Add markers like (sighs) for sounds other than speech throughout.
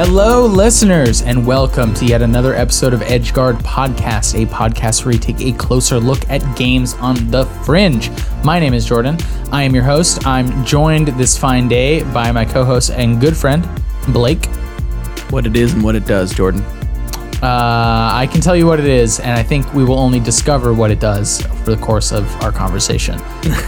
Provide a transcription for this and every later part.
Hello, listeners, and welcome to yet another episode of EdgeGuard Podcast, a podcast where we take a closer look at games on the fringe. My name is Jordan. I am your host. I'm joined this fine day by my co host and good friend, Blake. What it is and what it does, Jordan. Uh, I can tell you what it is, and I think we will only discover what it does for the course of our conversation.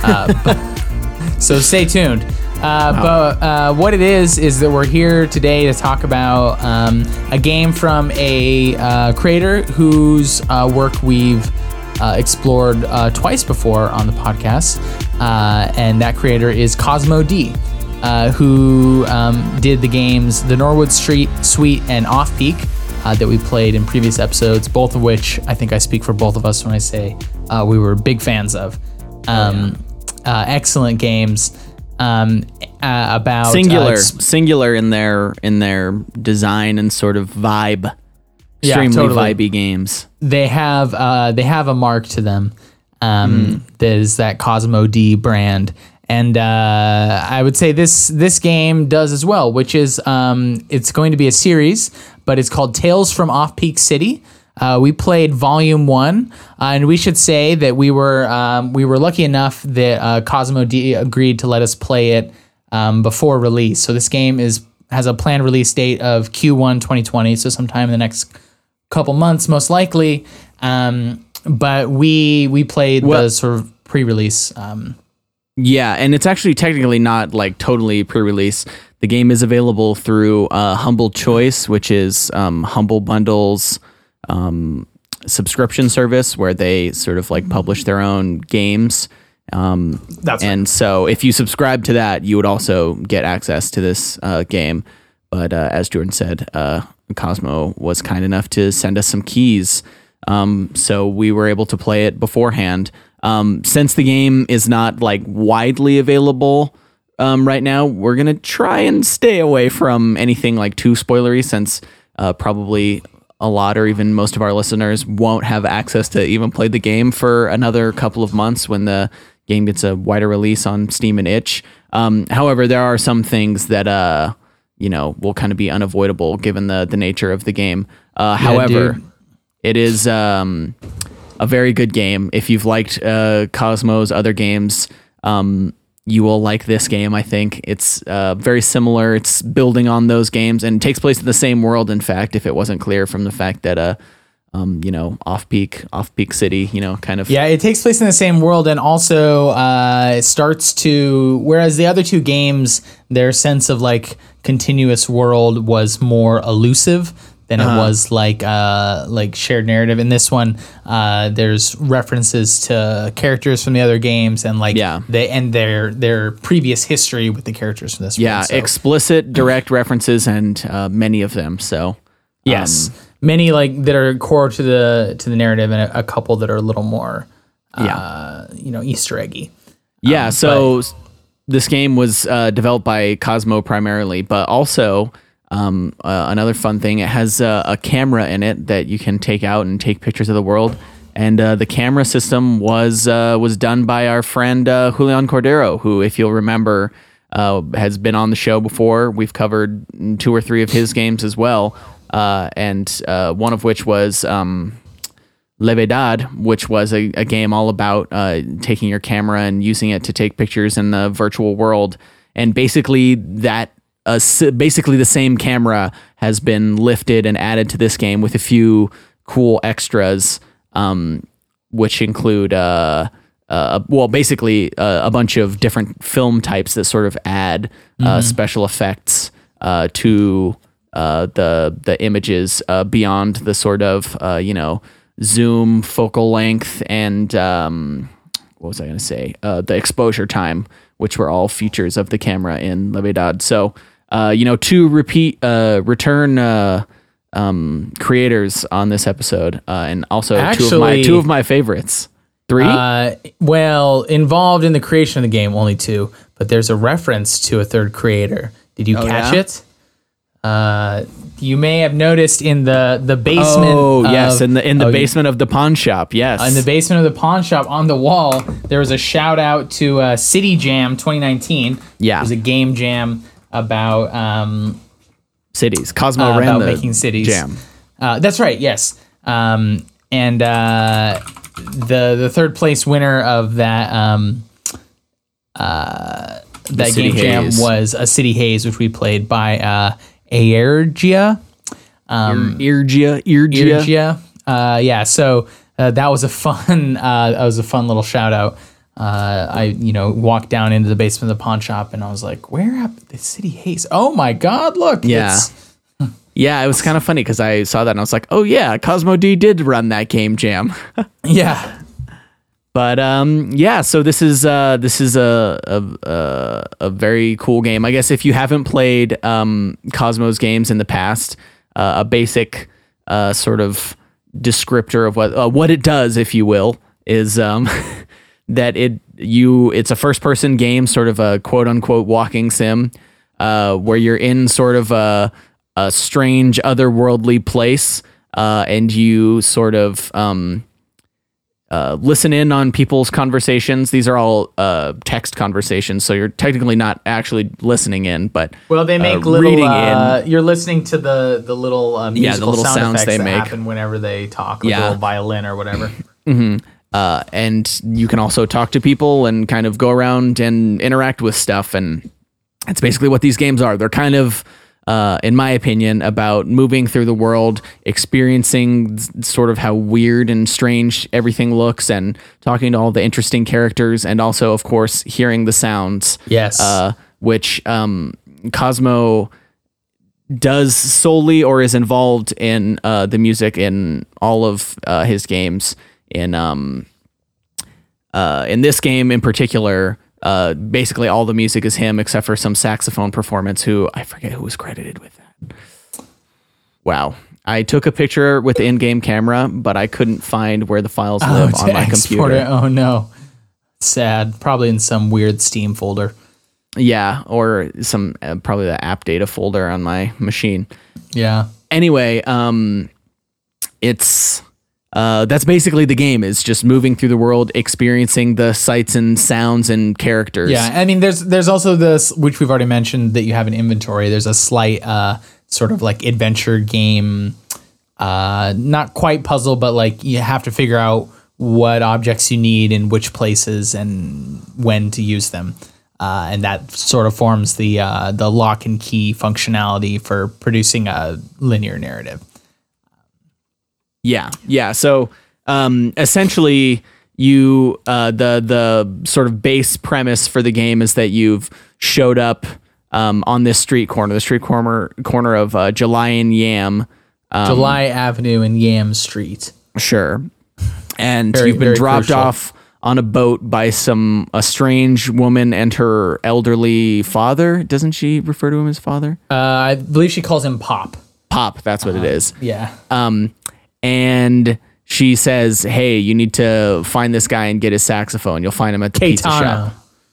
Uh, (laughs) but, so stay tuned. Uh, But uh, what it is is that we're here today to talk about um, a game from a uh, creator whose uh, work we've uh, explored uh, twice before on the podcast, uh, and that creator is Cosmo D. Uh, who um, did the games The Norwood Street Suite and Off Peak uh, that we played in previous episodes, both of which I think I speak for both of us when I say uh, we were big fans of. Um, uh, excellent games um, uh, about uh, Singular, ex- singular in their in their design and sort of vibe. Yeah, Extremely totally. vibey games. they have uh, they have a mark to them um, that is that Cosmo D brand, and uh, I would say this this game does as well, which is um, it's going to be a series, but it's called Tales from Off Peak City. Uh, we played Volume One, uh, and we should say that we were um, we were lucky enough that uh, Cosmo D agreed to let us play it um, before release. So this game is has a planned release date of Q1 2020, so sometime in the next couple months, most likely. Um, but we we played the sort of pre-release. Um, Yeah, and it's actually technically not like totally pre-release. The game is available through uh, Humble Choice, which is um, Humble Bundles um, subscription service where they sort of like publish their own games. Um, That's and so if you subscribe to that, you would also get access to this uh, game. But uh, as Jordan said, uh, Cosmo was kind enough to send us some keys. Um, so we were able to play it beforehand. Um, since the game is not like widely available um, right now, we're gonna try and stay away from anything like too spoilery, since uh, probably a lot or even most of our listeners won't have access to even play the game for another couple of months when the game gets a wider release on Steam and Itch. Um, however, there are some things that uh, you know will kind of be unavoidable given the the nature of the game. Uh, however, dude. it is um, a very good game. If you've liked uh, Cosmo's other games, um, you will like this game. I think it's uh, very similar. It's building on those games and takes place in the same world. In fact, if it wasn't clear from the fact that uh, um, you know, off peak, off peak city, you know, kind of yeah, it takes place in the same world, and also uh, it starts to. Whereas the other two games, their sense of like continuous world was more elusive than Uh-huh. it was like uh, like shared narrative. In this one, uh, there's references to characters from the other games and like Yeah. they and their their previous history with the characters from this yeah, one. so- explicit, (clears throat) direct references, and uh, many of them. So Yes, Um, many like that are core to the to the narrative, and a, a couple that are a little more, uh, Yeah. you know, Easter eggy. Yeah, so s- this game was uh, developed by Cosmo primarily, but also um, uh, another fun thing, it has uh, a camera in it that you can take out and take pictures of the world. And uh, the camera system was uh, was done by our friend uh, Julian Cordero, who, if you'll remember, uh, has been on the show before. We've covered two or three of his games as well, and one of which was um, Levedad, which was a, a game all about taking your camera and using it to take pictures in the virtual world. And basically, that uh, basically the same camera has been lifted and added to this game with a few cool extras, um, which include uh, uh, well, basically uh, a bunch of different film types that sort of add uh, special effects uh, to uh, the the images uh, beyond the sort of uh, you know zoom, focal length, and um, what was I going to say? Uh, the exposure time, which were all features of the camera in Levedad. So uh, you know, two repeat uh, return. Uh, um, creators on this episode, uh, and also two of my two of my favorites. Three. Uh, well, involved in the creation of the game, only two, but there's a reference to a third creator. Did you catch yeah? it? Uh, you may have noticed in the the basement. oh yes, of- in the in the oh, basement of the pawn shop. Yes. in the basement of the pawn shop on the wall, there was a shout out to uh, City Jam 2019. Yeah. it was a game jam about um, cities. Cosmo uh, ran about making cities. jam. Uh, that's right. Yes. Um, and uh, the the third place winner of that um, uh, that game jam was a City Haze, which we played by uh, Aergia. Um, Irgia, Irgia. Irgia. Uh, yeah. So uh, that was a fun. (laughs) Uh, that was a fun little shout out. Uh, I you know walked down into the basement of the pawn shop and I was like, "Where happened the City Haze? Oh my God! Look, Yeah. it's- (laughs) Yeah, it was kind of funny because I saw that and I was like, oh yeah, Cosmo D did run that game jam. (laughs) yeah." But um, yeah, so this is uh, this is a, a a a very cool game. I guess if you haven't played um, Cosmos games in the past, uh, a basic uh, sort of descriptor of what uh, what it does, if you will, is um, (laughs) that it you it's a first person game, sort of a quote unquote walking sim, uh, where you're in sort of a a strange otherworldly place, uh, and you sort of um, uh, listen in on people's conversations. These are all uh, text conversations, so you're technically not actually listening in, but Well, they make uh, little. Uh, you're listening to the the little uh, Yeah, musical the little sound sounds effects they that make. happen whenever they talk, like Yeah. a little violin or whatever. Uh, and you can also talk to people and kind of go around and interact with stuff. And it's basically what these games are. They're kind of, uh, in my opinion, about moving through the world, experiencing sort of how weird and strange everything looks, and talking to all the interesting characters, and also, of course, hearing the sounds. Yes. Uh, which um, Cosmo does solely or is involved in uh, the music in all of uh, his games. In um, uh, in this game in particular, uh, basically all the music is him except for some saxophone performance. Who I forget who was credited with that. Wow. I took a picture with the in-game camera, but I couldn't find where the files live on my computer. it. Oh no, sad. Probably in some weird Steam folder. Yeah, or some uh, probably the app data folder on my machine. Yeah. anyway, um, it's uh, that's basically the game is just moving through the world, experiencing the sights and sounds and characters. Yeah, I mean, there's there's also this which we've already mentioned that you have an inventory. There's a slight uh, sort of like adventure game, uh, not quite puzzle, but like you have to figure out what objects you need in which places and when to use them, uh, and that sort of forms the uh, the lock and key functionality for producing a linear narrative. Yeah, yeah. So um, essentially, you uh, the the sort of base premise for the game is that you've showed up um, on this street corner, the street corner corner of uh, July and Yam. Um, July Avenue and Yam Street. Sure. And Very- you've been dropped crucial. off on a boat by some a strange woman and her elderly father. Doesn't she refer to him as father? Uh, I believe she calls him Pop. Pop, that's what it is. Yeah. Um and she says, "Hey, you need to find this guy and get his saxophone. You'll find him at the pizza shop."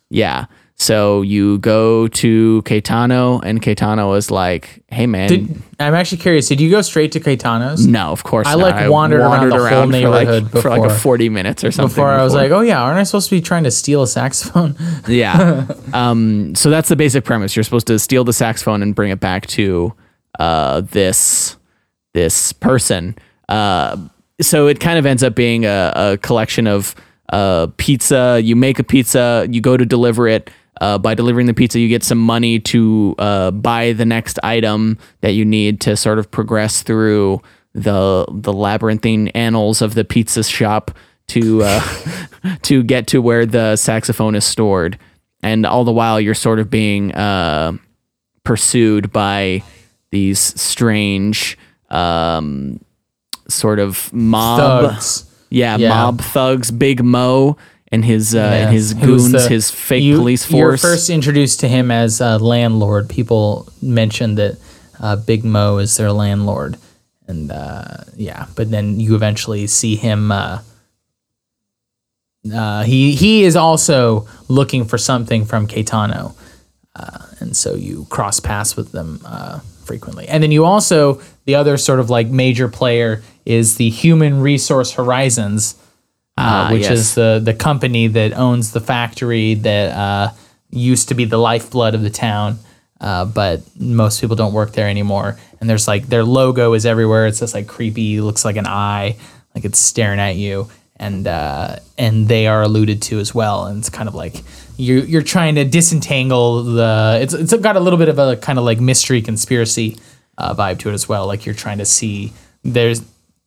Yeah. So you go to Caetano and Caetano is like, "Hey man, Did, I'm actually curious. Did you go straight to Caetano's? no, of course I, not. like, wandered around the whole for like, neighborhood for like a 40 minutes or something. Before I was before. like, oh yeah, aren't I supposed to be trying to steal a saxophone? (laughs) Yeah. um, so that's the basic premise. You're supposed to steal the saxophone and bring it back to uh, this this person. Uh, so it kind of ends up being a, a collection of uh, pizza. You make a pizza, you go to deliver it. Uh, by delivering the pizza, you get some money to uh, buy the next item that you need to sort of progress through the the labyrinthine annals of the pizza shop to uh, (laughs) to get to where the saxophone is stored. And all the while, you're sort of being uh, pursued by these strange um, sort of mob, Thugs. yeah, Yeah. mob thugs. Big Mo and his uh, and his goons, the- his fake you- police force. You're first introduced to him as a landlord. People mentioned that uh, Big Mo is their landlord, and uh, yeah, but then you eventually see him. Uh, uh, he he is also looking for something from Caetano, uh, and so you cross paths with them uh, frequently. And then you also the other sort of like major player is the Human Resource Horizons, uh, Ah, which yes. is the the company that owns the factory that uh, used to be the lifeblood of the town. uh, but most people don't work there anymore. And there's like their logo is everywhere. It's just like creepy, looks like an eye, like it's staring at you. And uh, and they are alluded to as well. And it's kind of like you're you're trying to disentangle the. It's it's got a little bit of a kind of like mystery conspiracy uh, vibe to it as well. Like you're trying to see. There's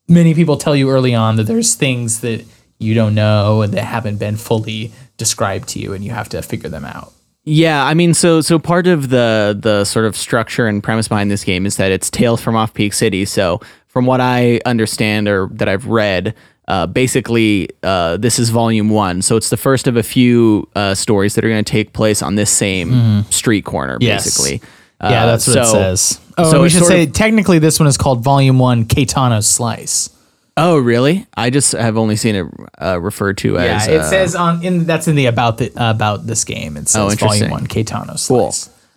many people tell you early on that there's things that you don't know and that haven't been fully described to you, and you have to figure them out. Yeah, I mean, so so part of the the sort of structure and premise behind this game is that it's Tales from Off Peak City. So from what I understand or that I've read, uh, basically uh, this is volume one. So it's the first of a few uh, stories that are going to take place on this same street corner, Yes. basically. Yeah, Uh, that's what it says. Oh, so we should say of- technically this one is called Volume One Caetano Slice. Oh, really? I just have only seen it uh, referred to Yeah, as. Yeah, it uh, says on in that's in the about the about this game. It says Oh. Volume One Caetano Cool.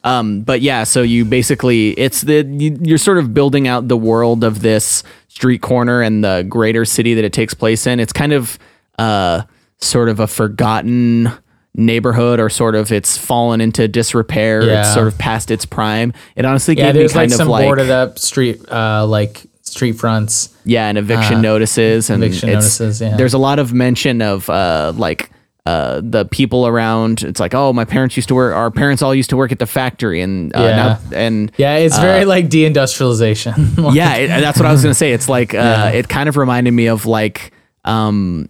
Um, but yeah, so you basically it's the you, you're sort of building out the world of this street corner and the greater city that it takes place in. It's kind of uh sort of a forgotten neighborhood or sort of it's fallen into disrepair. Yeah. It's sort of past its prime. It honestly Yeah, gave me kind like of some like boarded up street uh like street fronts. yeah, and eviction notices and Uh, eviction it's- notices, yeah. There's a lot of mention of uh like uh, the people around, it's like, oh, my parents used to work. Our parents all used to work at the factory, and uh, Yeah. now, and Yeah, it's very like deindustrialization. (laughs) yeah, it, that's what I was gonna say. It's like uh, it kind of reminded me of like um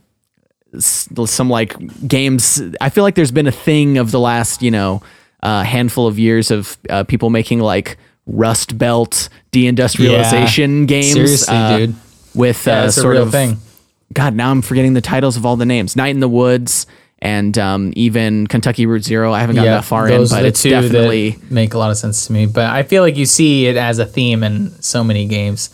s- some like games. I feel like there's been a thing of the last you know uh, handful of years of uh, people making like Rust Belt deindustrialization games. Seriously, uh, dude. With Yeah, uh, sort of thing. God, now I'm forgetting the titles of all the names. Night in the Woods and um, even Kentucky Route Zero. I haven't gotten that far in, but it's definitely make a lot of sense to me. But I feel like you see it as a theme in so many games.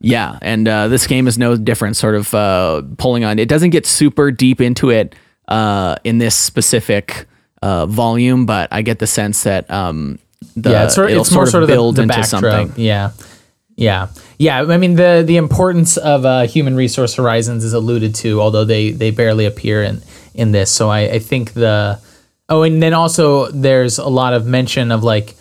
Yeah, and uh, this game is no different. Sort of uh, pulling on. It doesn't get super deep into it uh, in this specific uh, volume, but I get the sense that um, the yeah, it's, sort, it's more sort of build the, the into something. Yeah, yeah, yeah. I mean, the the importance of uh, human resource horizons is alluded to, although they they barely appear in in this. So I, I think the oh, and then also there's a lot of mention of like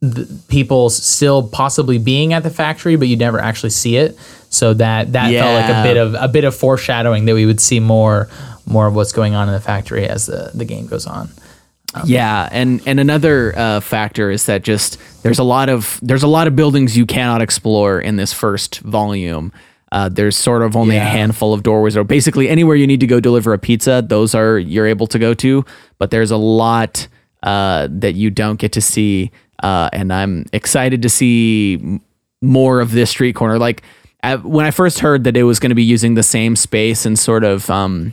the people still possibly being at the factory, but you never actually see it. So that that felt like a bit of a bit of foreshadowing that we would see more more of what's going on in the factory as the the game goes on. Yeah, and and another uh, factor is that just there's a lot of there's a lot of buildings you cannot explore in this first volume. Uh, there's sort of only a handful of doorways, or basically anywhere you need to go deliver a pizza, those are you're able to go to. But there's a lot uh, that you don't get to see, uh, and I'm excited to see more of this street corner. Like when I first heard that it was going to be using the same space and sort of um,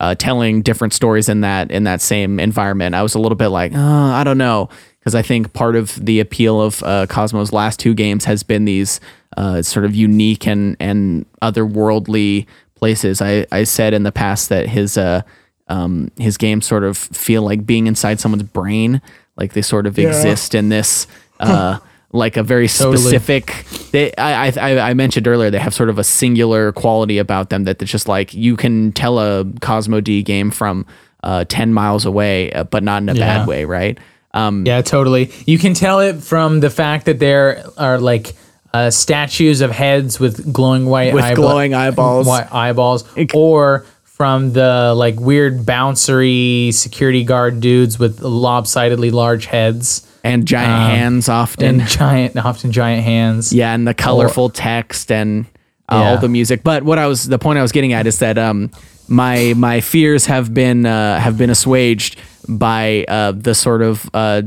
uh, telling different stories in that in that same environment. I was a little bit like, uh, I don't know, because I think part of the appeal of uh, Cosmo's last two games has been these uh, sort of unique and and otherworldly places. I I said in the past that his uh um his games sort of feel like being inside someone's brain, like they sort of exist in this. Uh, like a very Totally. specific they I, I I mentioned earlier they have sort of a singular quality about them that it's just like you can tell a Cosmo D game from uh, 10 miles away uh, but not in a Yeah. bad way right um Yeah, totally. You can tell it from the fact that there are like uh, statues of heads with glowing white With eyeball- glowing eyeballs. white eyeballs, or from the like weird bouncery security guard dudes with lopsidedly large heads and giant hands often and giant, often giant hands. yeah and the colorful text and uh, all the music but what I was the point I was getting at is that um my my fears have been uh, have been assuaged by uh, the sort of uh,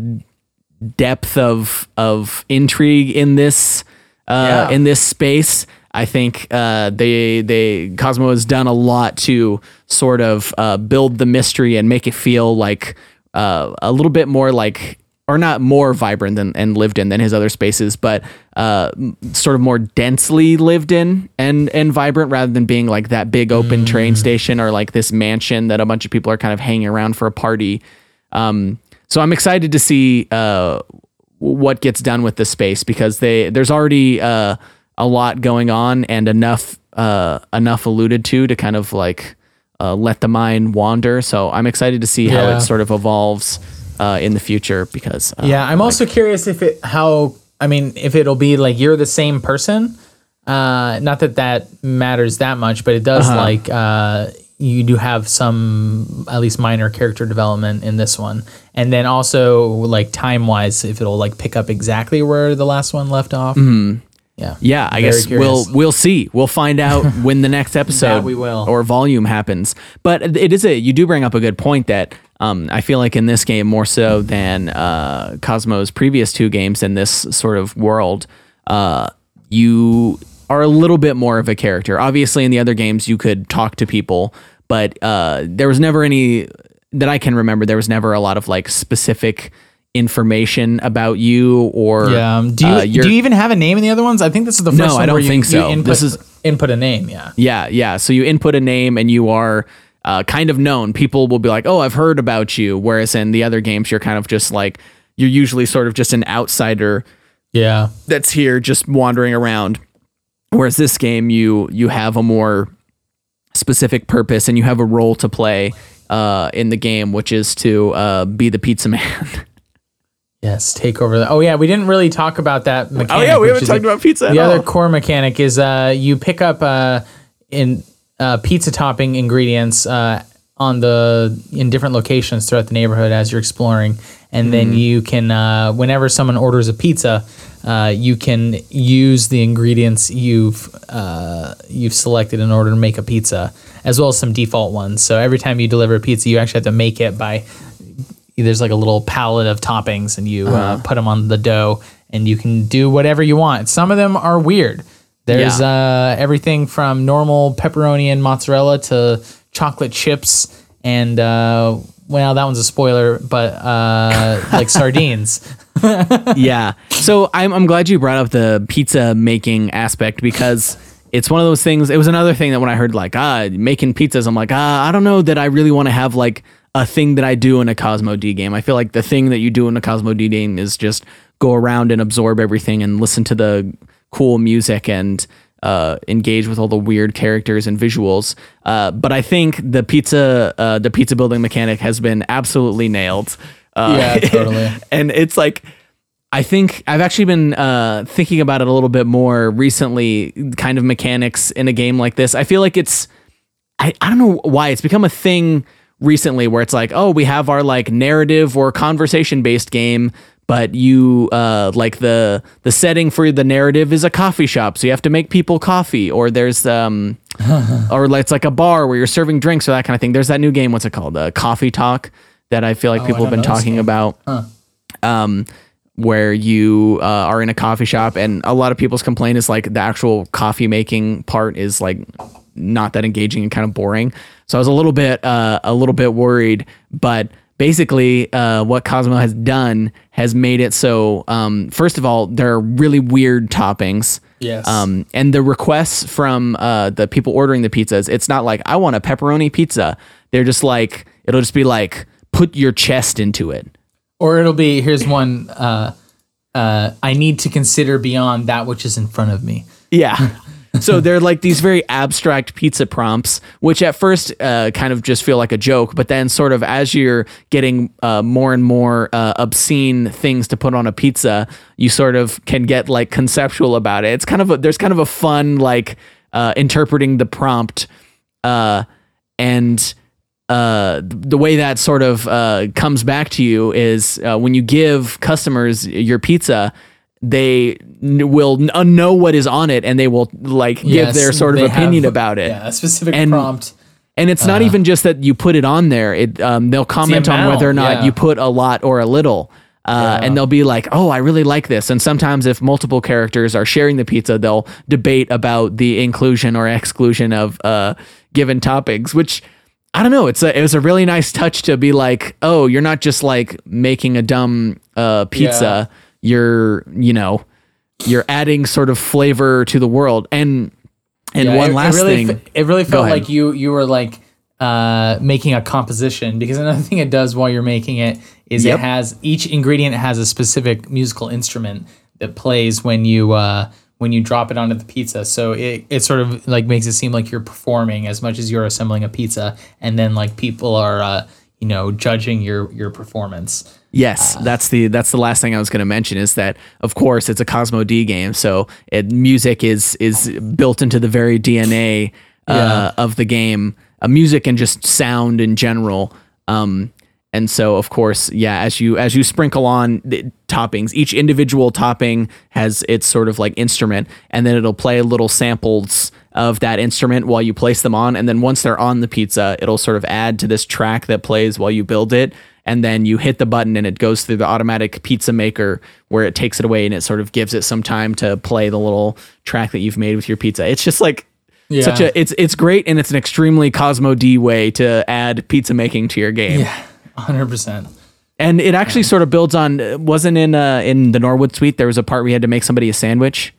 depth of of intrigue in this uh, Yeah. in this space. I think uh, they they Cosmo has done a lot to sort of uh, build the mystery and make it feel like uh, a little bit more like or not more vibrant than and lived in than his other spaces, but uh, sort of more densely lived in and and vibrant rather than being like that big open train station or like this mansion that a bunch of people are kind of hanging around for a party. Um, so I'm excited to see uh, what gets done with the space because they there's already uh, a lot going on and enough uh, enough alluded to to kind of like uh, let the mind wander. So I'm excited to see how it sort of evolves uh, in the future because uh, Yeah, I'm also curious if it how I mean if it'll be like you're the same person. Uh, not that that matters that much, but it does Uh-huh. like uh, you do have some at least minor character development in this one, and then also like time wise, if it'll like pick up exactly where the last one left off. Mm-hmm. Yeah, Yeah, I Very guess curious. we'll we'll see. We'll find out (laughs) when the next episode we will. or volume happens. But it is a you do bring up a good point that um, I feel like in this game more so than uh, Cosmo's previous two games in this sort of world, uh, you are a little bit more of a character. Obviously, in the other games you could talk to people, but uh, there was never any that I can remember. There was never a lot of like specific information about you or yeah. Do you uh, your- do you even have a name in the other ones? I think this is the first No, one I don't where you, think you so. input, This is- input a name. Yeah. Yeah, yeah. So you input a name and you are uh, kind of known. People will be like, "Oh, I've heard about you." Whereas in the other games, you're kind of just like you're usually sort of just an outsider Yeah. that's here just wandering around. Whereas this game, you you have a more specific purpose and you have a role to play uh, in the game, which is to uh, be the pizza man. (laughs) Yes, take over. The, oh yeah, we didn't really talk about that mechanic. oh yeah, we haven't talked the- about pizza. At The all. other core mechanic is uh, you pick up uh, in uh, pizza topping ingredients uh, on the in different locations throughout the neighborhood as you're exploring, and Mm-hmm. then you can uh, whenever someone orders a pizza, uh, you can use the ingredients you've uh, you've selected in order to make a pizza, as well as some default ones. So every time you deliver a pizza, you actually have to make it by there's like a little palette of toppings and you uh Uh-huh. put them on the dough and you can do whatever you want. Some of them are weird. There's uh, everything from normal pepperoni and mozzarella to chocolate chips and uh, well, that one's a spoiler, but uh, (laughs) like sardines. (laughs) yeah. So I'm I'm glad you brought up the pizza making aspect because it's one of those things. It was another thing that when I heard like ah making pizzas, I'm like ah I don't know that I really want to have like a thing that I do in a Cosmo D game. I feel like the thing that you do in a Cosmo D game is just go around and absorb everything and listen to the cool music and uh, engage with all the weird characters and visuals. Uh, but I think the pizza uh, the pizza building mechanic has been absolutely nailed. Uh, Yeah, totally. (laughs) and it's like I think I've actually been uh, thinking about it a little bit more recently, kind of mechanics in a game like this. I feel like it's, I, I don't know why it's become a thing recently where it's like, oh, we have our like narrative or conversation based game, but you uh, like the the setting for the narrative is a coffee shop, so you have to make people coffee, or there's um, (laughs) or it's like a bar where you're serving drinks or that kind of thing. There's that new game, what's it called, uh, Coffee Talk, that I feel like people have been talking game. about um, where you uh, are in a coffee shop, and a lot of people's complaint is like the actual coffee making part is like not that engaging and kind of boring. So I was a little bit uh, a little bit worried, but basically uh, what Cosmo has done has made it so um, first of all there are really weird toppings. Yes. Um, and the requests from uh, the people ordering the pizzas, it's not like I want a pepperoni pizza. They're just like it'll just be like put your chest into it. Or it'll be here's one. Uh, uh, I need to consider beyond that which is in front of me. Yeah. (laughs) so they're like these very abstract pizza prompts, which at first uh, kind of just feel like a joke, but then sort of as you're getting uh, more and more uh, obscene things to put on a pizza, you sort of can get like conceptual about it. It's kind of a, there's kind of a fun like uh, interpreting the prompt, uh, and uh, the way that sort of uh, comes back to you is uh, when you give customers your pizza, they n- will n- know what is on it and they will like give their sort of opinion have- about it. Yeah, a specific And- prompt. And it's not even just that you put it on there. It um, they'll comment on amount, whether or not yeah. you put a lot or a little. Uh, And they'll be like, "Oh, I really like this." And sometimes, if multiple characters are sharing the pizza, they'll debate about the inclusion or exclusion of uh, given toppings. Which I don't know. It's a it was a really nice touch to be like, "Oh, you're not just like making a dumb uh, pizza. You're you know, you're adding sort of flavor to the world." And and Yeah, one it, last it really, thing, fe- it really felt like you you were like uh, making a composition because another (laughs) thing it does while you're making it is Yep. it has each ingredient has a specific musical instrument that plays when you uh, when you drop it onto the pizza. So it, it sort of like makes it seem like you're performing as much as you're assembling a pizza, and then like people are uh, you know, judging your your performance. Yes, that's the that's the last thing I was going to mention is that of course it's a Cosmo D game, so it, music is is built into the very DNA uh, Yeah. of the game, uh, music and just sound in general. Um, and so of course, yeah, as you as you sprinkle on the toppings, each individual topping has its sort of like instrument, and then it'll play little samples of that instrument while you place them on, and then once they're on the pizza, it'll sort of add to this track that plays while you build it and then you hit the button and it goes through the automatic pizza maker where it takes it away and it sort of gives it some time to play the little track that you've made with your pizza. It's just like such a it's it's great and it's an extremely Cosmo D way to add pizza making to your game. Yeah, hundred percent. And it actually sort of builds on wasn't in uh in the Norwood suite there was a part where you had to make somebody a sandwich.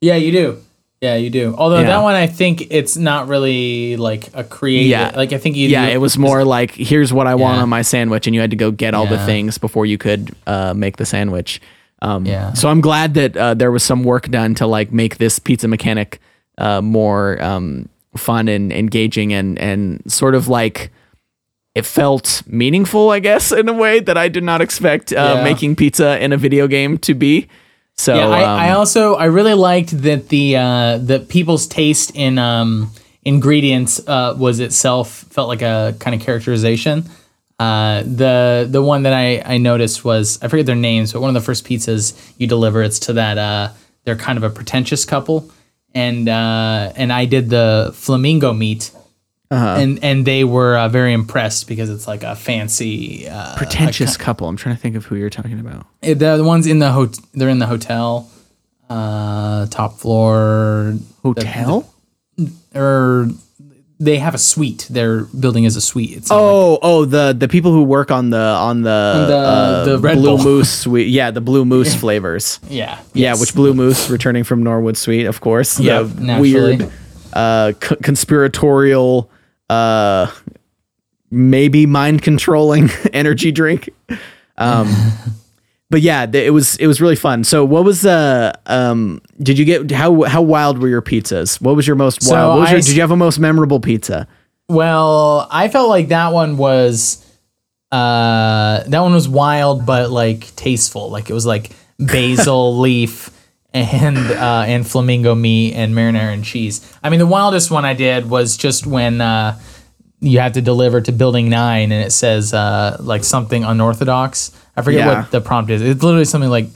Yeah, you do. Yeah, you do. Although Yeah. that one, I think it's not really like a creative. Yeah. Like I think you. Yeah, it was more like here's what I want on my sandwich and you had to go get all the things before you could uh make the sandwich. Um Yeah. so I'm glad that uh, there was some work done to like make this pizza mechanic uh more um fun and engaging and and sort of like it felt meaningful, I guess, in a way that I did not expect uh, Yeah. making pizza in a video game to be. So Yeah, I, um, I also I really liked that the uh, that people's taste in um, ingredients uh, was itself felt like a kind of characterization. Uh, the the one that I, I noticed was I forget their names, but one of the first pizzas you deliver it's to that uh, they're kind of a pretentious couple, and uh, and I did the flamingo meat, and and they were uh, very impressed because it's like a fancy uh, pretentious couple. I'm trying to think of who you're talking about. Eh, The, the ones in the hot they're in the hotel, uh, top floor Hotel? or they have a suite. Their building is a suite. It's not like- Oh, oh, the the people who work on the on the the- uh, the Red Blue Bull. Moose suite. Yeah, the Blue Moose flavors. (laughs) yeah, Yeah, yes. which Blue Moose returning from Norwood Suite, of course. Yeah, weird uh c- conspiratorial uh maybe mind controlling (laughs) energy drink. Um (laughs) but yeah, it was it was really fun. So what was uh um did you get how how wild were your pizzas? What was your most So wild? What was I your, s- did you have a most memorable pizza? Well, I felt like that one was uh that one was wild but like tasteful. Like it was like basil (laughs) leaf and uh and flamingo meat and marinara and cheese. I mean the wildest one I did was just when uh you have to deliver to building 9 and it says uh like something unorthodox. I forget Yeah. what the prompt is. It's literally something like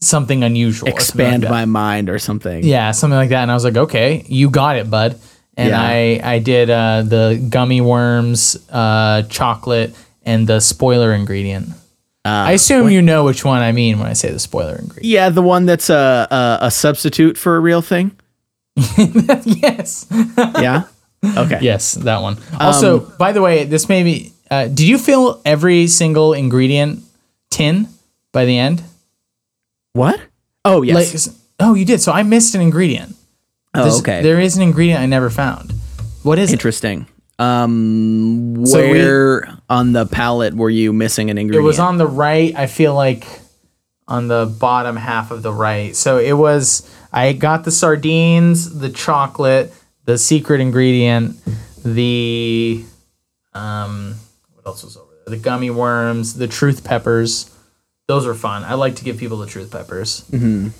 something unusual. or something like Expand my mind or something. Yeah, something like that. And I was like, okay, you got it, bud. And Yeah. I I did uh, the gummy worms, uh, chocolate, and the spoiler ingredient. I assume you know which one I mean when I say the spoiler ingredient. Yeah, the one that's a a, a substitute for a real thing. (laughs) yes. Yeah. Okay. Yes, that one. Also, Um, by the way, this may be. Uh, did you fill every single ingredient tin by the end? What? Oh yes. Like, oh, you did. So I missed an ingredient. oh There's- okay. There is an ingredient I never found. What is it? Interesting. Um, So we- where on the palette were you missing an ingredient? It was on the right. I feel like on the bottom half of the right. So it was. I got the sardines, the chocolate, the secret ingredient, the um, what else was over there? The gummy worms, the truth peppers. Those are fun. I like to give people the truth peppers. Did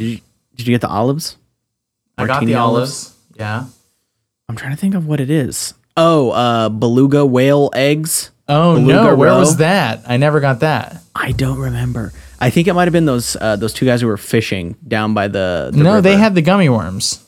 you, did you get the olives? I got the olives? olives. Yeah. I'm trying to think of what it is. Oh, uh, beluga whale eggs. Oh Beluga no! Where roe? was that? I never got that. I don't remember. I think it might have been those uh, those two guys who were fishing down by the. the no, they had the gummy worms.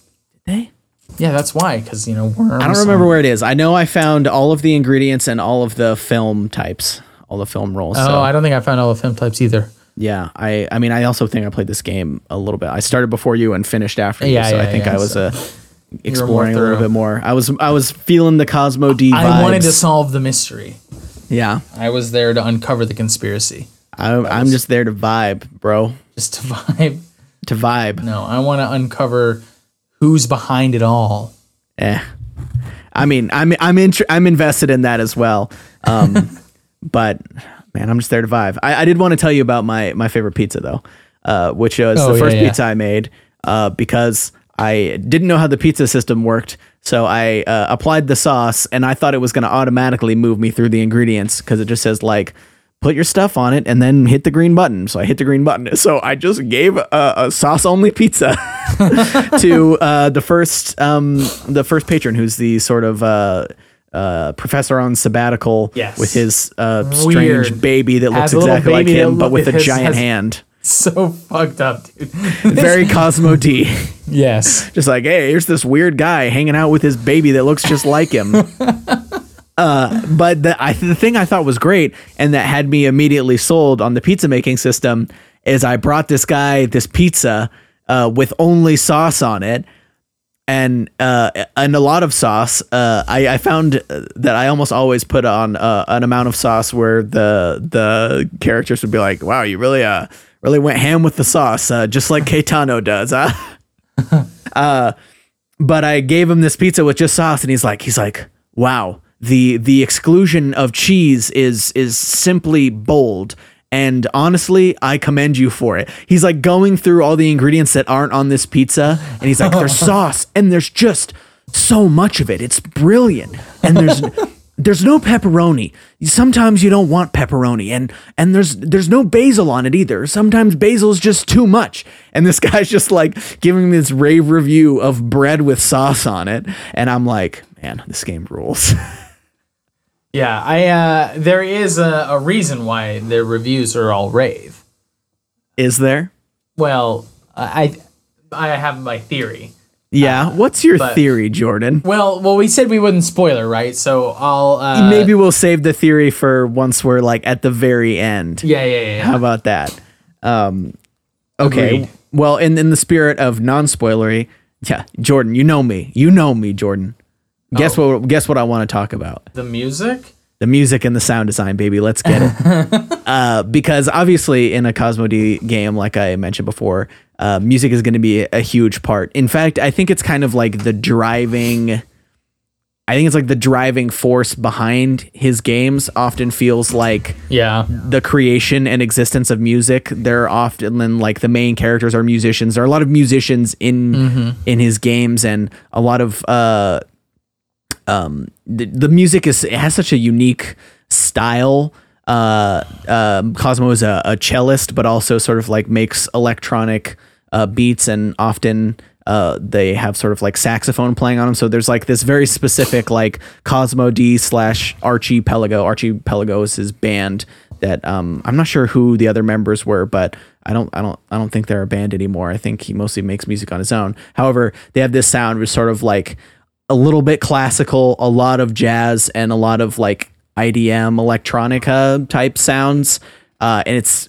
Did They? Yeah, that's why. Because you know worms. I don't remember where it is. I know I found all of the ingredients and all of the film types, all the film rolls. Oh, so. I don't think I found all the film types either. Yeah, I I mean I also think I played this game a little bit. I started before you and finished after you, Yeah, so I think yeah, I was so uh, exploring a little bit more. I was I was feeling the Cosmo D vibes. I wanted to solve the mystery. yeah, I was there to uncover the conspiracy. I'm I'm just there to vibe, bro. Just to (laughs) vibe. To vibe. No, I want to uncover who's behind it all. Eh. I mean, I'm I'm intr- I'm invested in that as well. Um, (laughs) but man, I'm just there to vibe. I, I did want to tell you about my my favorite pizza though, uh, which was Oh, the yeah, first yeah. pizza I made uh, because I didn't know how the pizza system worked. So I uh, applied the sauce, and I thought it was going to automatically move me through the ingredients because it just says like put your stuff on it and then hit the green button. So I hit the green button. (laughs) So I just gave a, a sauce only pizza (laughs) to uh, the first um, the first patron, who's the sort of uh, uh, professor on sabbatical Yes. with his uh, strange Weird. baby that looks Has exactly like him, but with a giant has- hand. So fucked up, dude. (laughs) Very Cosmo D. (laughs) yes. just like, hey, here's this weird guy hanging out with his baby that looks just like him. (laughs) uh, but the, I, the thing I thought was great and that had me immediately sold on the pizza making system is I brought this guy this pizza uh, with only sauce on it. And uh, and a lot of sauce. Uh, I, I found that I almost always put on uh, an amount of sauce where the the characters would be like, "Wow, you really uh really went ham with the sauce, uh, just like (laughs) Caetano does, huh?" (laughs) but I gave him this pizza with just sauce, and he's like, he's like, wow, the the exclusion of cheese is is simply bold. And honestly, I commend you for it. He's like going through all the ingredients that aren't on this pizza, and he's like, there's (laughs) sauce, and there's just so much of it. It's brilliant, and there's. There's no pepperoni. Sometimes you don't want pepperoni, and and there's there's no basil on it either. Sometimes basil's just too much. And this (laughs) guy's just like giving this rave review of bread with sauce on it, and I'm like, man, this game rules. (laughs) Yeah, I uh there is a, a reason why their reviews are all rave. Is there? Well, I I have my theory. Yeah. What's your but- theory, Jordan? Well, well, we said we wouldn't spoiler, right? So I'll uh, Maybe we'll save the theory for once we're like at the very end. Yeah, yeah, yeah. How about that? Um, okay. Agreed. Well, in in the spirit of non-spoilery, yeah, Jordan, you know me. You know me, Jordan. Guess Oh. what? Guess what I want to talk about? The music. The music and the sound design, baby. Let's get it. (laughs) uh, because obviously, in a Cosmo D game, like I mentioned before, uh, music is going to be a, huge part. In fact, I think it's kind of like the driving. I think it's like the driving force behind his games. Often feels like Yeah. the creation and existence of music. They're often like the main characters are musicians. There are a lot of musicians in in his games, and a lot of uh, um, the, the music is it has such a unique style. Uh, um, Cosmo is a, a cellist, but also sort of like makes electronic uh, beats, and often uh, they have sort of like saxophone playing on them. So there's like this very specific like Cosmo D slash Archie Pelago. Archie Pelago is his band that um, I'm not sure who the other members were, but I don't I don't I don't think they're a band anymore. I think he mostly makes music on his own. However, they have this sound which sort of like a little bit classical, a lot of jazz, and a lot of like IDM electronica type sounds. Uh, and it's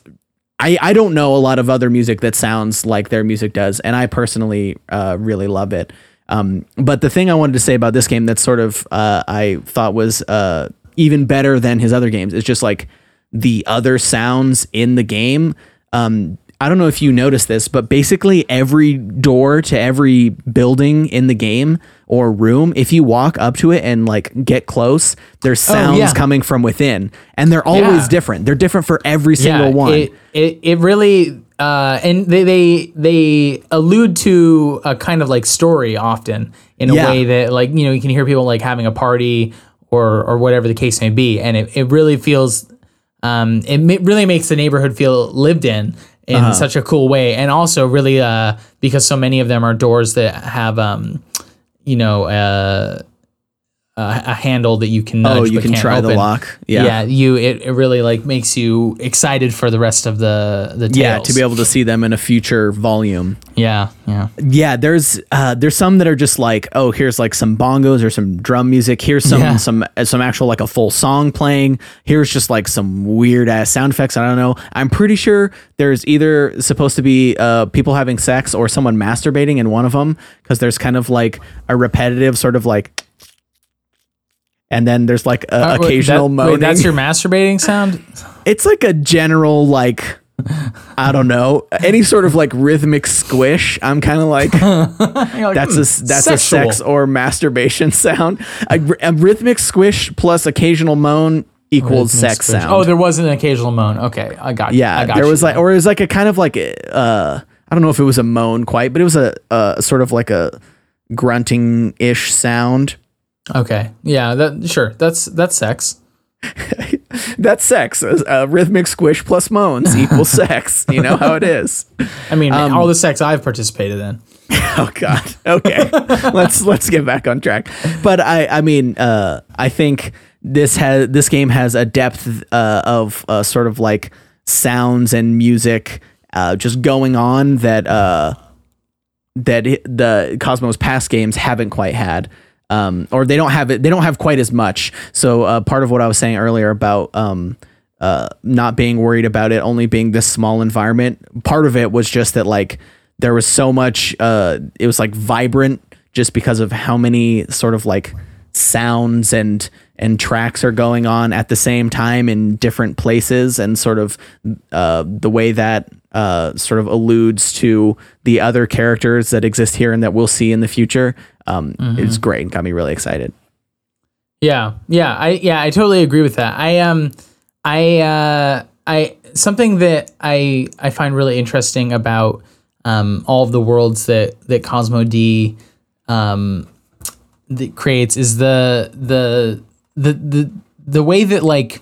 I, I don't know a lot of other music that sounds like their music does, and I personally uh, really love it. Um, but the thing I wanted to say about this game that sort of uh, I thought was uh, even better than his other games is just like the other sounds in the game. Um, I don't know if you noticed this, but basically every door to every building in the game or room, if you walk up to it and like get close, there's sounds yeah. coming from within, and they're always Yeah. different. They're different for every single one. It, it it really uh, and they they they allude to a kind of like story often in a Yeah. way that like you know you can hear people like having a party or or whatever the case may be, and it, it really feels um it ma- really makes the neighborhood feel lived in in Uh-huh. such a cool way, and also really uh because so many of them are doors that have um you know uh. A, a handle that you can nudge Oh, you can try the open. lock. Yeah. yeah, you it, it really like makes you excited for the rest of the the tales. yeah, to be able to see them in a future volume. yeah yeah Yeah, there's uh, there's some that are just like, oh, here's like some bongos or some drum music. Here's some Yeah. some uh, some actual like a full song playing. Here's just like some weird ass sound effects. I don't know. I'm pretty sure there's either supposed to be uh, people having sex or someone masturbating in one of them because there's kind of like a repetitive sort of like, and then there's like a Uh, occasional that- moaning. Wait, that's your masturbating sound. it's like a general like I don't know any sort of like rhythmic squish. I'm kind (laughs) of like that's a that's a sex or masturbation (laughs) sound. A, a rhythmic squish plus occasional moan equals sex sound. Oh, there was an occasional moan. Okay, I got. you. yeah, I got there you. was like or it was like a kind of like uh I don't know if it was a moan quite, but it was a uh sort of like a grunting ish sound. Okay. Yeah. That sure. That's that's sex. (laughs) That's sex. Uh, rhythmic squish plus moans equals (laughs) sex. You know how it is. I mean, all the sex I've participated in. (laughs) Oh God. Okay. let's let's get back on track. But I I mean uh, I think this has this game has a depth uh, of uh, sort of like sounds and music uh, just going on that uh, that the Cosmos past games haven't quite had. Um, or they don't have it. They don't have quite as much. So uh, part of what I was saying earlier about um, uh, not being worried about it only being this small environment. Part of it was just that like there was so much. Uh, it was like vibrant just because of how many sort of like sounds and and tracks are going on at the same time in different places and sort of uh, the way that uh, sort of alludes to the other characters that exist here and that we'll see in the future um, is great and got me really excited. Yeah, yeah, I yeah, I totally agree with that. I um, I uh, I something that I I find really interesting about um all of the worlds that that Cosmo D um that creates is the the the the the way that like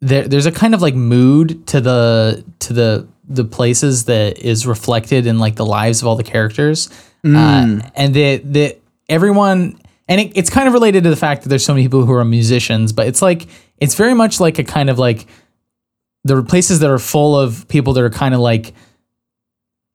there there's a kind of like mood to the to the the places that is reflected in like the lives of all the characters uh, and that that everyone and it, it's kind of related to the fact that there's so many people who are musicians but it's like it's very much like a kind of like the places that are full of people that are kind of like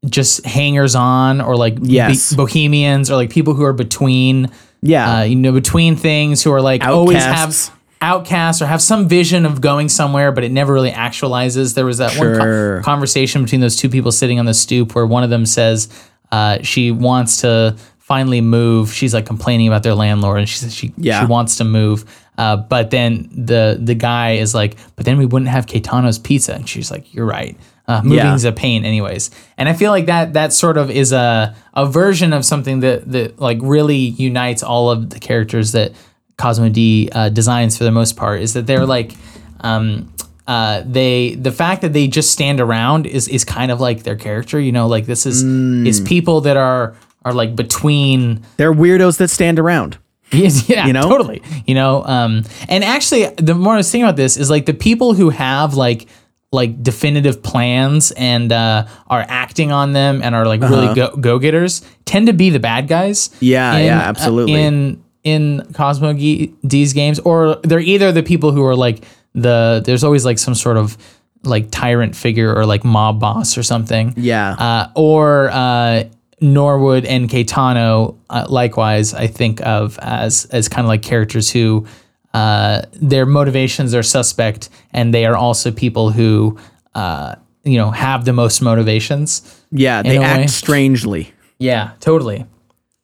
just hangers on or like Yes. bohemians or like people who are between Yeah. uh, you know, between things who are like always have outcasts or have some vision of going somewhere, but it never really actualizes. There was that one co- conversation between those two people sitting on the stoop where one of them says uh, she wants to finally move. She's like complaining about their landlord, and she says she Yeah. she wants to move. Uh, but then the the guy is like, but then we wouldn't have Caetano's pizza, and she's like, you're right. Uh, moving's a pain, anyways. And I feel like that that sort of is a a version of something that that like really unites all of the characters that Cosmo D uh, designs for the most part. Is that they're like. Um, uh, they the fact that they just stand around is is kind of like their character, you know. Like this is is people that are are like between They're weirdos that stand around. (laughs) Yeah, You know? totally. You know, um, and actually, the more I was thinking about this, is like the people who have like like definitive plans and uh, are acting on them and are like really go go getters tend to be the bad guys. Uh-huh. Yeah, in, yeah, uh, absolutely. in in Cosmo G- D's games, or they're either the people who are like the there's always like some sort of like tyrant figure or like mob boss or something Yeah. uh, or uh, Norwood and Caetano, uh, likewise, I think of as as kind of like characters who uh, their motivations are suspect, and they are also people who uh, you know have the most motivations. yeah. They act way. strangely. Yeah, totally.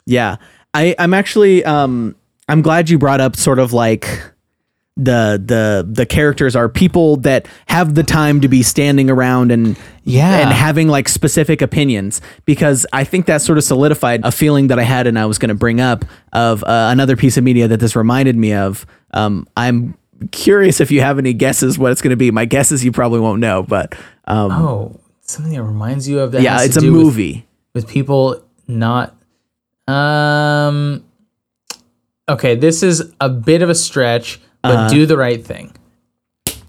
Yeah. I, I'm actually um I'm glad you brought up sort of like the the the characters are people that have the time to be standing around and Yeah. and having like specific opinions because I think that sort of solidified a feeling that I had and I was going to bring up of uh, another piece of media that this reminded me of. Um, I'm curious if you have any guesses what it's going to be. My guess is you probably won't know, but um, Oh, something that reminds you of that. yeah, it's a do with- movie. with people not um okay this is a bit of a stretch but Uh-huh. do the right thing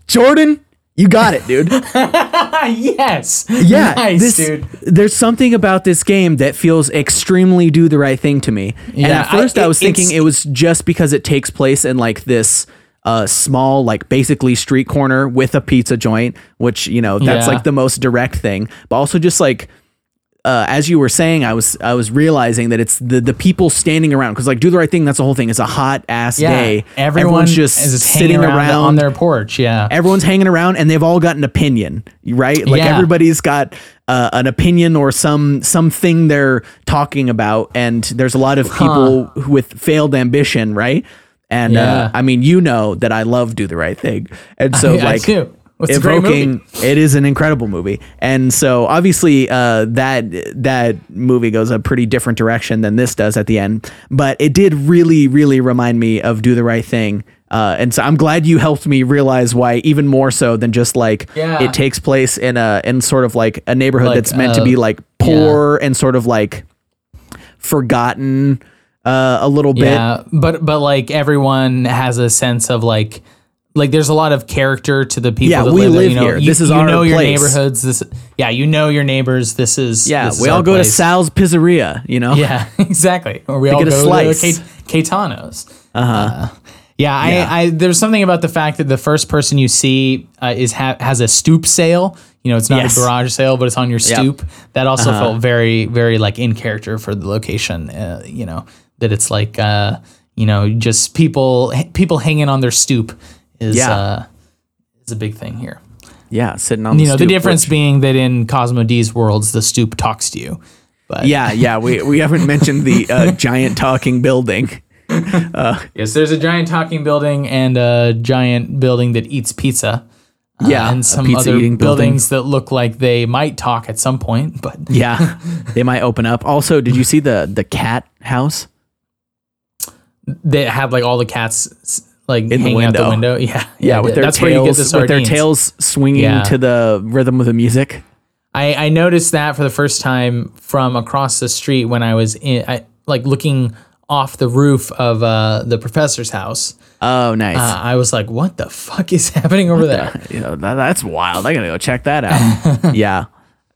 Jordan, you got it, dude. (laughs) yes Yeah, nice this- dude There's something about this game that feels extremely do the right thing to me. and Yeah, at first I- I, was it- thinking it was just because it takes place in like this uh, small, like basically street corner with a pizza joint, which you know that's Yeah. like the most direct thing. But also just like. Uh, as you were saying, I was I was realizing that it's the the people standing around because like do the right thing. That's the whole thing. It's a hot ass yeah day. everyone Everyone's just is sitting around, around on their porch yeah everyone's hanging around and they've all got an opinion right like Yeah. everybody's got uh, an opinion or some something they're talking about and there's a lot of people with failed ambition right and Yeah. uh, i mean you know that i love do the right thing and so I- I like do. It's a great evoking it is an incredible movie. And so obviously uh, that that movie goes a pretty different direction than this does at the end. But it did really really remind me of do the right thing. Uh, and so I'm glad you helped me realize why even more so than just like Yeah. it takes place in a in sort of like a neighborhood Like, that's meant to uh, be like poor and sort of like forgotten uh, a little bit. Yeah, but but like everyone has a sense of like like there's a lot of character to the people Yeah, that we live, there. live You know, here. You, This is you our know your neighborhoods. This yeah, you know your neighbors. This is Yeah, this is we all our go place. to Sal's Pizzeria, you know? Yeah, (laughs) exactly. Or we all get a go slice. to Caetano's. Uh-huh. yeah, I, I there's something about the fact that the first person you see uh, is ha- has a stoop sale. You know, it's not Yes. a garage sale, but it's on your Yep. stoop. That also Uh-huh. felt very, very like in character for the location. Uh, you know, that it's like uh, you know just people people hanging on their stoop is Yeah. uh, is a big thing here. Yeah, sitting on You the know, the difference which- being that in Cosmo D's worlds, the stoop talks to you. But yeah, yeah. We, we haven't mentioned the uh, (laughs) giant talking building. (laughs) Yes, there's a giant talking building and a giant building that eats pizza. Uh, Yeah, and some other eating building. buildings that look like they might talk at some point, but Yeah, (laughs) they might open up. Also, did you see the the cat house? they had like all the cats like the hanging out the window. window. (laughs) Yeah, Yeah, with their that's where you get tails the with their tails swinging Yeah. to the rhythm of the music. I, I noticed that for the first time from across the street when I was in, I, like looking off the roof of uh, the professor's house. Oh, nice. Uh, I was like, "What the fuck is (laughs) happening over there?" you know, that, that's wild. I gotta go check that out. (laughs) yeah,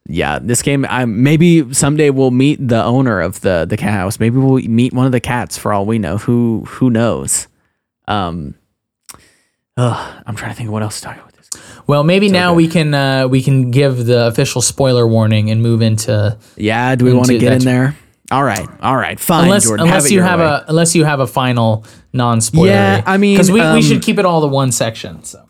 yeah. This game, I maybe someday we'll meet the owner of the the cat house. Maybe we'll meet one of the cats for all we know. Who who knows? Um, ugh, I'm trying to think of what else to talk about. This. Well, maybe now we can uh, we can give the official spoiler warning and move into Yeah, do we want to get in there? All right, all right, fine, unless Jordan. unless it you have way. a unless you have a final non spoiler. Yeah, I mean, because we, um, we should keep it all to one section. So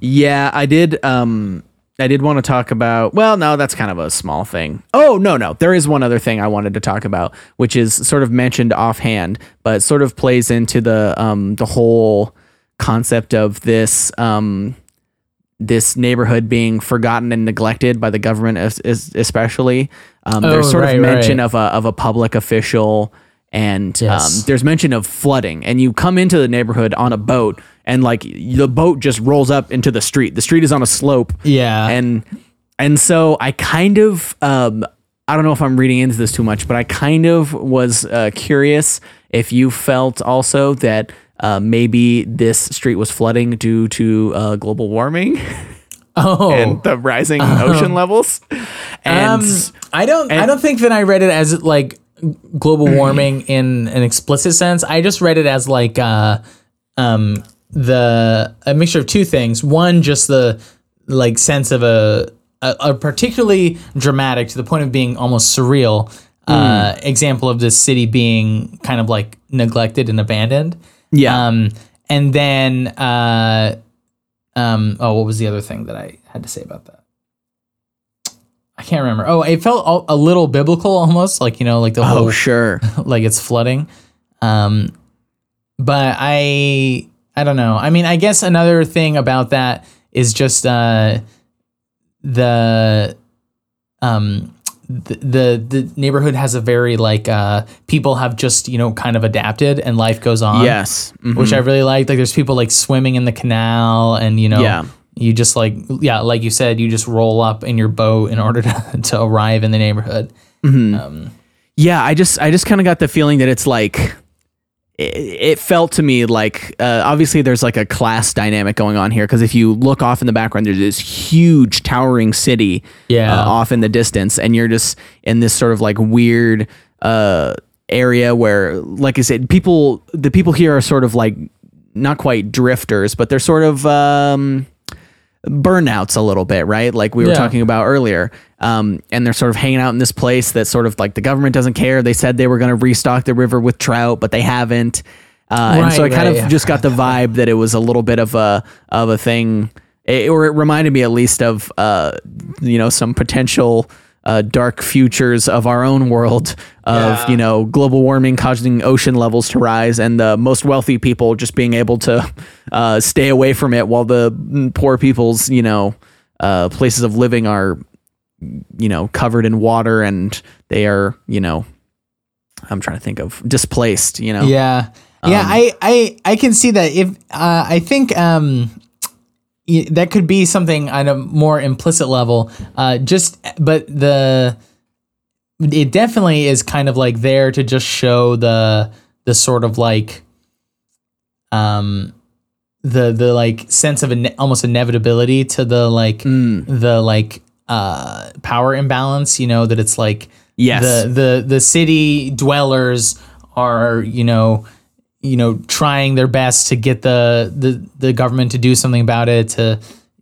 Yeah, I did. Um, I did want to talk about. Well, no, that's kind of a small thing. Oh no, no, there is one other thing I wanted to talk about, which is sort of mentioned offhand, but sort of plays into the um the whole concept of this um this neighborhood being forgotten and neglected by the government, es- es- especially. Um, there's Oh, sort right, of mention right. of a of a public official. And Yes. um, there's mention of flooding, and you come into the neighborhood on a boat, and like the boat just rolls up into the street. The street is on a slope, yeah, and and so I kind of um, I don't know if I'm reading into this too much, but I kind of was uh, curious if you felt also that uh, maybe this street was flooding due to uh, global warming (laughs) oh, and the rising ocean levels. And um, I don't I don't think that I read it as like global warming in an explicit sense. I just read it as like uh, um, the a mixture of two things. One, just the like sense of a a, a particularly dramatic to the point of being almost surreal uh, example of this city being kind of like neglected and abandoned. yeah, Um, and then, uh, um, oh, what was the other thing that I had to say about that? I can't remember. Oh, it felt a, a little biblical almost, like you know, like the whole oh sure, (laughs) like it's flooding. Um, but I I don't know. I mean, I guess another thing about that is just uh, the um the, the the neighborhood has a very like uh people have just you know kind of adapted and life goes on yes, Mhm. which I really like. Like there's people like swimming in the canal and you know Yeah. You just like yeah, like you said, you just roll up in your boat in order (laughs) to, to arrive in the neighborhood. yeah. I just I just kind of got the feeling that it's like. It, it felt to me like uh, obviously there's like a class dynamic going on here because if you look off in the background there's this huge towering city Yeah. uh, off in the distance and you're just in this sort of like weird uh area where like I said people the people here are sort of like not quite drifters but they're sort of um burnouts a little bit right? Like we were Yeah. talking about earlier. Um and they're sort of hanging out in this place that sort of like the government doesn't care. They said they were going to restock the river with trout but they haven't. Uh, and so I Right, kind right. of just got the vibe that it was a little bit of a of a thing, it, or it reminded me at least of uh, you know some potential uh, dark futures of our own world of Yeah. you know global warming causing ocean levels to rise and the most wealthy people just being able to (laughs) uh, stay away from it while the poor people's you know uh, places of living are you know covered in water and they are you know I'm trying to think of displaced you know Yeah. Yeah, Um, I, I I can see that if uh, I think um that could be something on a more implicit level. Uh just but the it definitely is kind of like there to just show the the sort of like um the the like sense of ine- almost inevitability to the like Mm. the like uh power imbalance you know that it's like Yes. the the the city dwellers are you know you know trying their best to get the the the government to do something about it to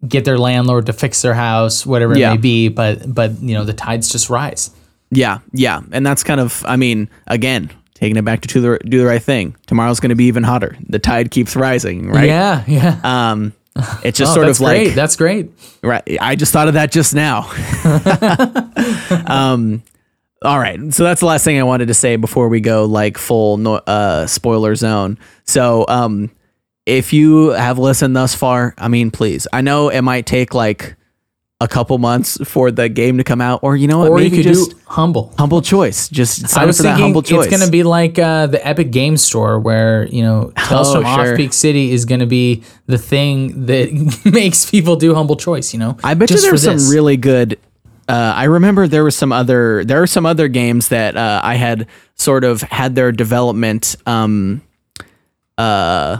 get their landlord to fix their house whatever Yeah. it may be but but you know the tides just rise Yeah, yeah, and that's kind of, I mean, again, taking it back to do the, do the right thing. Tomorrow's going to be even hotter. The tide keeps rising, right? yeah yeah Um, (laughs) it's just Oh, sort of like great. that's great right. I just thought of that just now. (laughs) um, all right, so that's the last thing I wanted to say before we go like full no, uh, spoiler zone. So, um, if you have listened thus far, I mean, please, I know it might take like a couple months for the game to come out, or you know what, or maybe you could just do humble humble choice. Just sign I up was for that thinking humble choice. it's going to be like uh, the Epic Game Store, where you know Tales Oh, sure. Off Peak City is going to be the thing that (laughs) makes people do humble choice. You know, I bet Just you there's some this. really good. Uh, I remember there was some other there are some other games that uh, I had sort of had their development. Um, uh,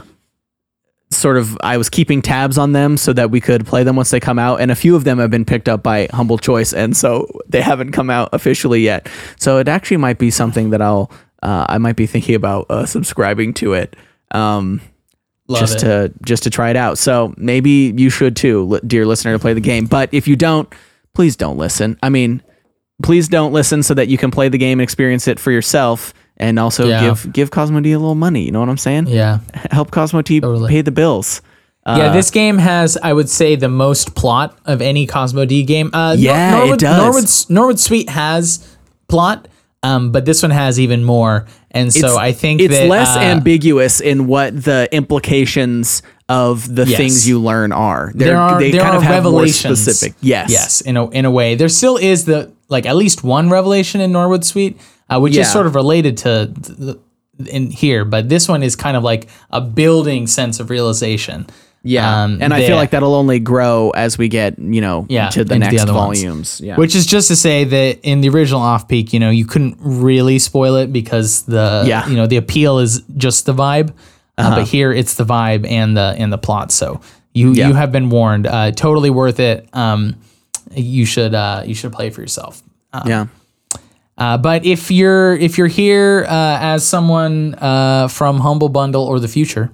sort of I was keeping tabs on them so that we could play them once they come out, and a few of them have been picked up by Humble Choice, and so they haven't come out officially yet. So it actually might be something that I'll uh, I might be thinking about uh, subscribing to it. Um, just it. to just to try it out. So maybe you should too, dear listener, to play the game. But if you don't, please don't listen. I mean, please don't listen so that you can play the game and experience it for yourself, and also Yeah. give give Cosmo D a little money. You know what I'm saying? yeah. (laughs) Help Cosmo D Totally. pay the bills. yeah, this game has, I would say, the most plot of any Cosmo D game. Uh, Yeah, it Norwood, does. Norwood, Norwood Suite has plot, um, but this one has even more. And so It's- I think it's that, less uh, ambiguous in what the implications of the Yes. things you learn are. They're, there are they there kind are of have more specific. Yes. yes, in a in a way, there still is the like at least one revelation in Norwood Suite, uh, which Yeah. is sort of related to the, in here, but this one is kind of like a building sense of realization. Yeah, Um, and I feel like that'll only grow as we get, you know, Yeah, to the into the next ones. volumes. Yeah, Which is just to say that in the original Off Peak, you know, you couldn't really spoil it because the Yeah. you know the appeal is just the vibe, uh, but here it's the vibe and the and the plot. So you Yeah. you have been warned. Uh, totally worth it. Um, you should uh, you should play for yourself. yeah. Uh, but if you're if you're here uh, as someone uh, from Humble Bundle or the future,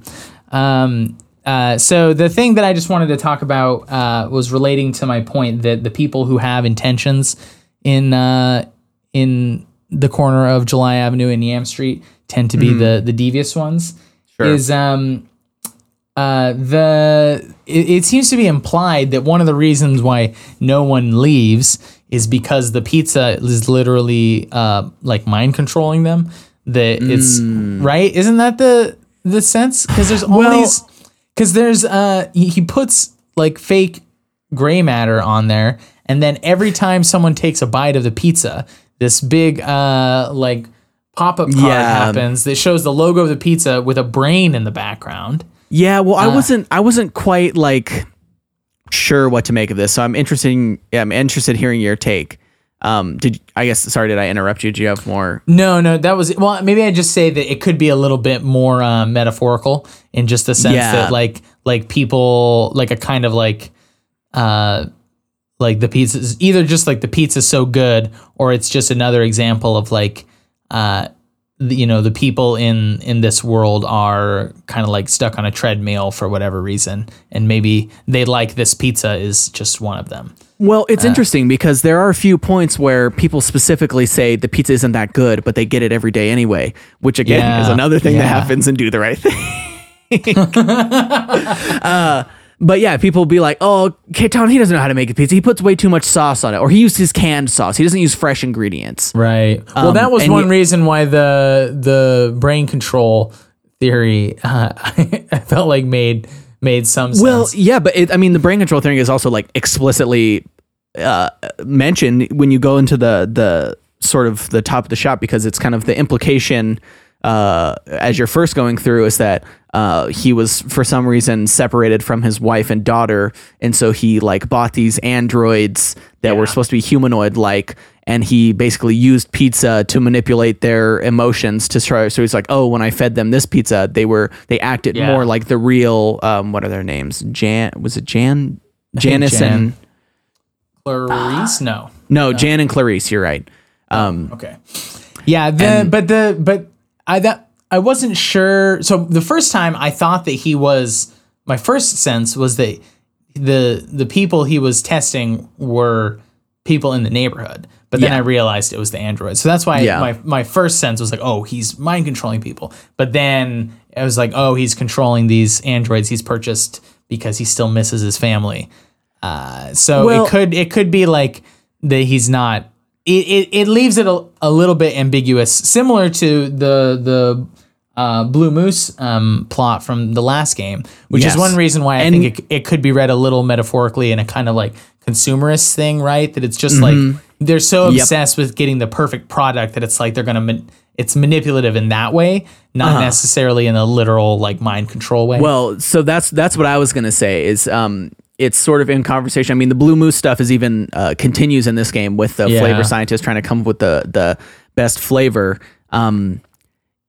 um, uh, so the thing that I just wanted to talk about uh, was relating to my point that the people who have intentions in uh, in the corner of July Avenue and Yam Street tend to be the the devious ones. Is um uh, the it, it seems to be implied that one of the reasons why no one leaves is because the pizza is literally uh, like mind controlling them. That it's right, isn't that the the sense? Because there's all Well- these because there's uh he, he puts like fake gray matter on there, and then every time someone takes a bite of the pizza, this big uh like pop up card Yeah. happens that shows the logo of the pizza with a brain in the background. Yeah, well, Uh. I wasn't. I wasn't quite like sure what to make of this. So I'm interested. In, yeah, I'm interested in hearing your take. Um, did I guess? Sorry, did I interrupt you? Do you have more? No, no, that was well. Maybe I just say that it could be a little bit more uh, metaphorical in just the sense Yeah. that like like people like a kind of like uh like the pizza is either just like the pizza's so good or it's just another example of like uh the, you know the people in in this world are kind of like stuck on a treadmill for whatever reason and maybe they like this pizza is just one of them Well, it's Uh. interesting because there are a few points where people specifically say the pizza isn't that good, but they get it every day anyway. Which again Yeah, is another thing that happens and do the right (laughs) thing. (laughs) uh, but yeah, people will be like, "Oh, Keton, he doesn't know how to make a pizza. He puts way too much sauce on it, or he uses canned sauce. He doesn't use fresh ingredients." Right. well, Um, that was one reason why the the brain control theory uh, (laughs) I felt like made made some sense. Well, yeah, but it, I mean, the brain control theory is also like explicitly uh, mentioned when you go into the the sort of the top of the shop because it's kind of the implication uh, as you're first going through is that uh, he was for some reason separated from his wife and daughter, and so he like bought these androids that were supposed to be humanoid like, and he basically used pizza to manipulate their emotions to try. So he's like, oh, when I fed them this pizza, they were they acted Yeah. more like the real. Um, what are their names? Jan was it Jan? Janice Jan. and Clarice? No. no, Jan and Clarice. You're right. Um, Okay. Yeah, the but the but I that I wasn't sure. So the first time I thought that he was my first sense was that the the people he was testing were people in the neighborhood. But then Yeah. I realized it was the android. So that's why Yeah. my my first sense was like, oh, he's mind controlling people. But then I was like, oh, he's controlling these androids he's purchased because he still misses his family. Uh, so Well- it could it could be like that he's not. It, it, it leaves it a, a little bit ambiguous, similar to the the uh, Blue Moose um, plot from the last game, which Yes. is one reason why I And- think it, it could be read a little metaphorically in a kind of like consumerist thing, right? That it's just Mm-hmm. like they're so obsessed with getting the perfect product that it's like they're gonna. It's manipulative in that way, not necessarily in a literal like mind control way. Uh-huh. Well, so that's that's what I was gonna say. Is um, it's sort of in conversation. I mean, the blue moose stuff is even uh, continues in this game with the Yeah. flavor scientist trying to come up with the the best flavor. Um,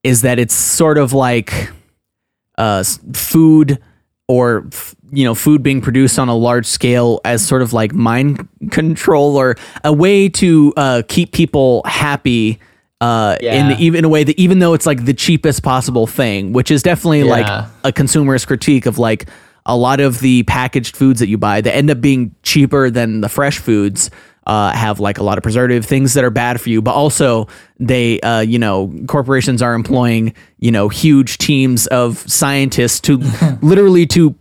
is that it's sort of like uh, food or f- you know food being produced on a large scale as sort of like mind control or a way to uh, keep people happy uh, Yeah. in even a way that even though it's like the cheapest possible thing, which is definitely like a consumerist critique of like a lot of the packaged foods that you buy that end up being cheaper than the fresh foods uh, have like a lot of preservative things that are bad for you, but also they, uh, you know, corporations are employing, you know, huge teams of scientists to (laughs) literally to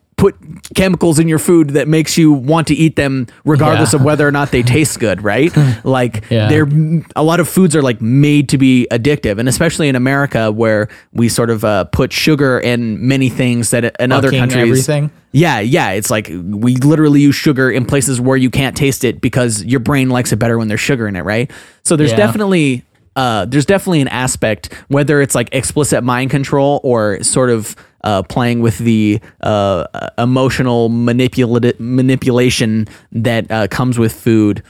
chemicals in your food that makes you want to eat them regardless Yeah. of whether or not they (laughs) taste good, right? (laughs) like Yeah. they're a lot of foods are like made to be addictive, and especially in America where we sort of uh, put sugar in many things that in other countries. everything. Yeah, yeah, it's like we literally use sugar in places where you can't taste it because your brain likes it better when there's sugar in it, right? So there's Yeah. definitely uh, there's definitely an aspect whether it's like explicit mind control or sort of uh, playing with the uh, emotional manipulati- manipulation that uh, comes with food.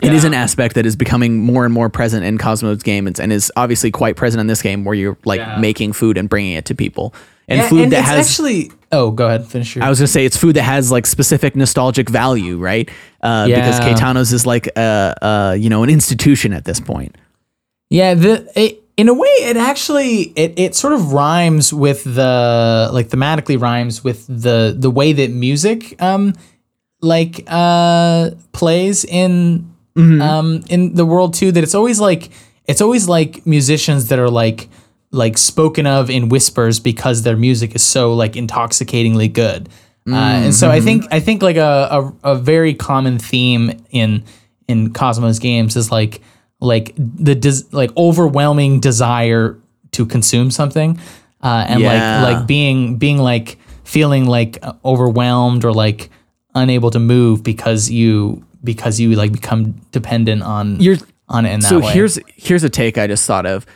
It is an aspect that is becoming more and more present in Cosmo's game and, and is obviously quite present in this game where you're like Yeah. making food and bringing it to people. And Yeah, food and that it's has actually. Oh, go ahead. Finish your. I was gonna say it's food that has like specific nostalgic value, right? Uh, Because Yeah. Caetano's is like uh, uh, you know an institution at this point. Yeah, the it, in a way it actually it, it sort of rhymes with the like thematically rhymes with the the way that music um like uh plays in um in the world too that it's always like it's always like musicians that are like like spoken of in whispers because their music is so like intoxicatingly good. Uh, and so I think I think like a, a a very common theme in in Cosmos games is like like the des- like overwhelming desire to consume something uh, and Yeah. like like being being like feeling like overwhelmed or like unable to move because you because you like become dependent on You're- on it in that so way. here's here's a take I just thought of.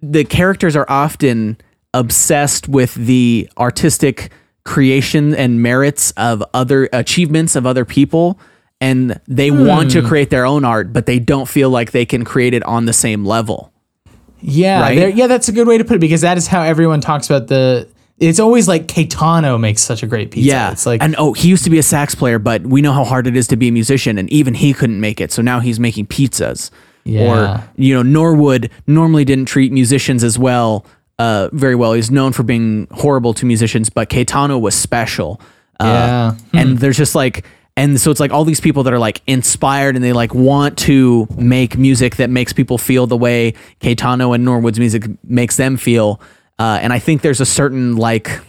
The characters are often obsessed with the artistic creation and merits of other achievements of other people and they want Hmm. to create their own art but they don't feel like they can create it on the same level. Yeah, Right? yeah, that's a good way to put it because that is how everyone talks about the. It's always like Caetano makes such a great pizza. Yeah, it's like and oh, he used to be a sax player, but we know how hard it is to be a musician, and even he couldn't make it. So now he's making pizzas. Yeah. Or you know, Norwood normally didn't treat musicians as well, uh, very well. He's known for being horrible to musicians, but Caetano was special. Uh, Yeah. and there's just like. And so it's like all these people that are like inspired and they like want to make music that makes people feel the way Caetano and Norwood's music makes them feel. Uh, and I think there's a certain like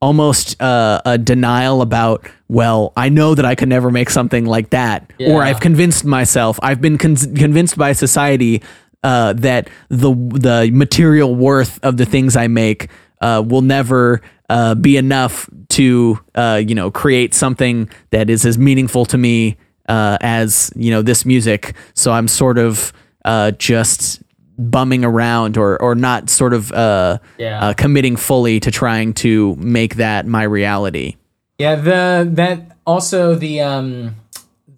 almost uh, a denial about well i know that i could never make something like that or i've convinced myself i've been con- convinced by society uh, that the the material worth of the things i make uh, will never uh, be enough to uh, you know create something that is as meaningful to me uh, as you know this music so i'm sort of uh, just bumming around or or not sort of uh, Yeah. uh committing fully to trying to make that my reality. Yeah, the that also the um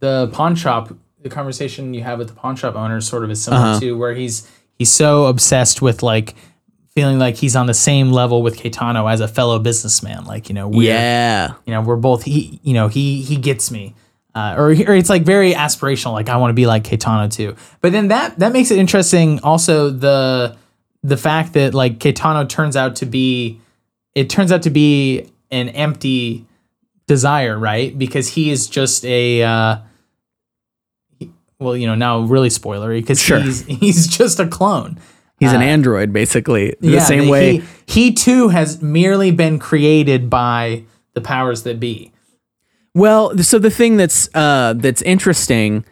the pawn shop the conversation you have with the pawn shop owner sort of is similar Uh-huh. to where he's he's so obsessed with like feeling like he's on the same level with Caetano as a fellow businessman. Like, you know, we're Yeah. you know, we're both he you know, he he gets me. Uh, or, or it's like very aspirational, like I want to be like Caetano too. But then that that makes it interesting also the the fact that like Caetano turns out to be it turns out to be an empty desire, right? Because he is just a uh well, you know, now really spoilery because Sure. he's he's (laughs) just a clone. He's an android basically. The Yeah, same way he, he too has merely been created by the powers that be. Well, so the thing that's uh, that's interesting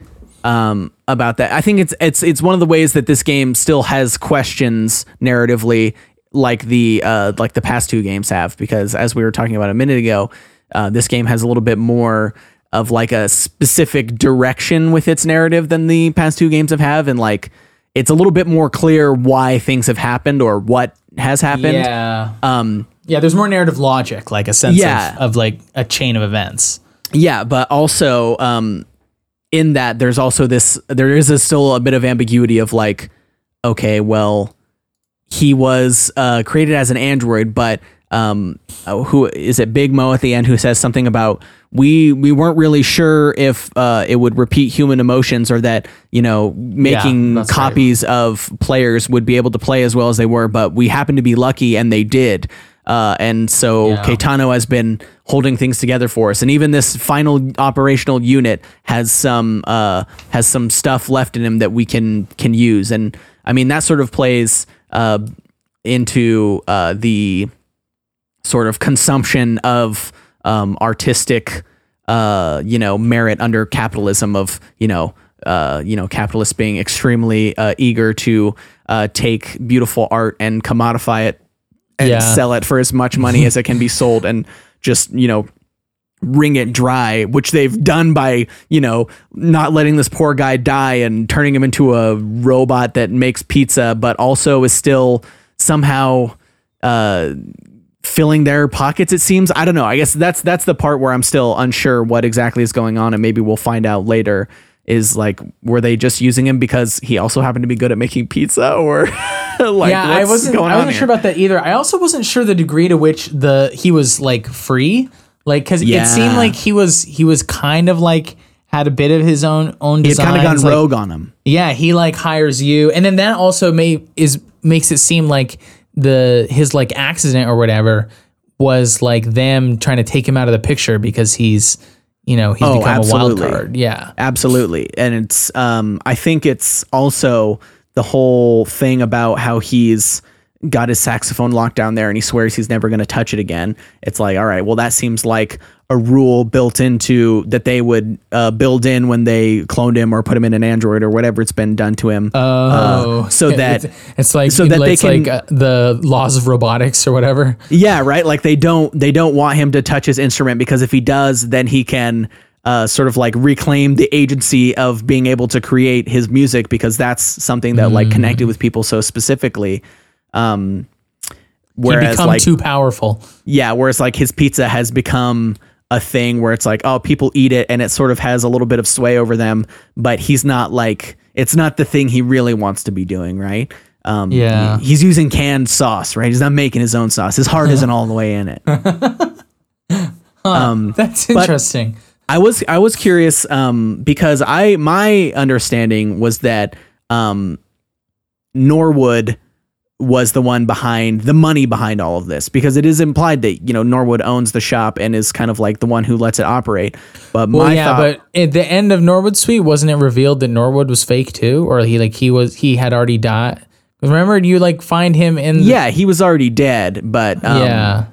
um, about that, I think it's it's it's one of the ways that this game still has questions narratively, like the uh, like the past two games have, because as we were talking about a minute ago, uh, this game has a little bit more of like a specific direction with its narrative than the past two games have have, and like it's a little bit more clear why things have happened or what has happened. Yeah. Um, Yeah, there's more narrative logic, like a sense Yeah. of, of like a chain of events. Yeah, but also um, in that there's also this there is a, still a bit of ambiguity of like, okay, well, he was uh, created as an android, but um, uh, who is it? Big Mo at the end who says something about we we weren't really sure if uh, it would repeat human emotions or that you know making right. copies of players would be able to play as well as they were, but we happened to be lucky and they did. Uh, and so Yeah. Caetano has been holding things together for us, and even this final operational unit has some uh, has some stuff left in him that we can can use. And I mean that sort of plays uh, into uh, the sort of consumption of um, artistic, uh, you know, merit under capitalism of you know, uh, you know, capitalists being extremely uh, eager to uh, take beautiful art and commodify it and Yeah. sell it for as much money as it can be (laughs) sold, and just you know. Wring it dry, which they've done by, you know, not letting this poor guy die and turning him into a robot that makes pizza, but also is still somehow uh, filling their pockets it seems i don't know i guess that's that's the part where i'm still unsure what exactly is going on and maybe we'll find out later is like were they just using him because he also happened to be good at making pizza or (laughs) like yeah, I wasn't. I wasn't sure here? about that either. I also wasn't sure the degree to which the he was like free, like because Yeah. it seemed like he was he was kind of like had a bit of his own own he had kind of gone like- rogue on him Yeah, he like hires you, and then that also may is makes it seem like the his like accident or whatever was like them trying to take him out of the picture because he's you know he's Oh, become a wild card. Yeah, Absolutely. And it's um I think it's also the whole thing about how he's got his saxophone locked down there and he swears he's never going to touch it again. It's like, all right, well that seems like a rule built into that they would uh, build in when they cloned him or put him in an android or whatever it's been done to him. Oh, so (laughs) that- it's, it's like so that they can- like uh, the laws of robotics or whatever. Yeah, right. Like they don't they don't want him to touch his instrument because if he does, then he can uh, sort of like reclaim the agency of being able to create his music because that's something that like connected with people so specifically. Um, He whereas become like too powerful. yeah, whereas like his pizza has become a thing where it's like oh people eat it and it sort of has a little bit of sway over them, but he's not like it's not the thing he really wants to be doing, right? Um, Yeah. he- he's using canned sauce, right? He's not making his own sauce. His heart isn't all the way in it. (laughs) Um, That's interesting. I was I was curious um, because I my understanding was that um, Norwood was the one behind the money behind all of this because it is implied that you know Norwood owns the shop and is kind of like the one who lets it operate. But Well, my yeah, thought, but at the end of Norwood Suite, wasn't it revealed that Norwood was fake too, or he like he was he had already died? Remember, you like find him in yeah, he was already dead. But um, yeah.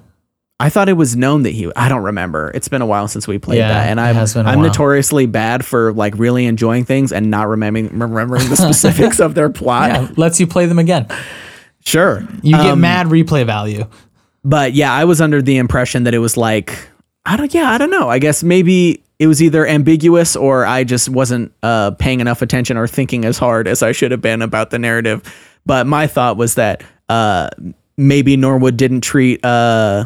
I thought it was known that he. I don't remember. It's been a while since we played Yeah, that, and I'm has been a I'm while. notoriously bad for like really enjoying things and not remembering remembering the specifics of their (laughs) plot. Yeah, lets you play them again. Sure, You get Um, mad replay value. but yeah, I was under the impression that it was like I don't. Yeah, I don't know. I guess maybe it was either ambiguous or I just wasn't uh, paying enough attention or thinking as hard as I should have been about the narrative. But my thought was that uh, maybe Norwood didn't treat uh,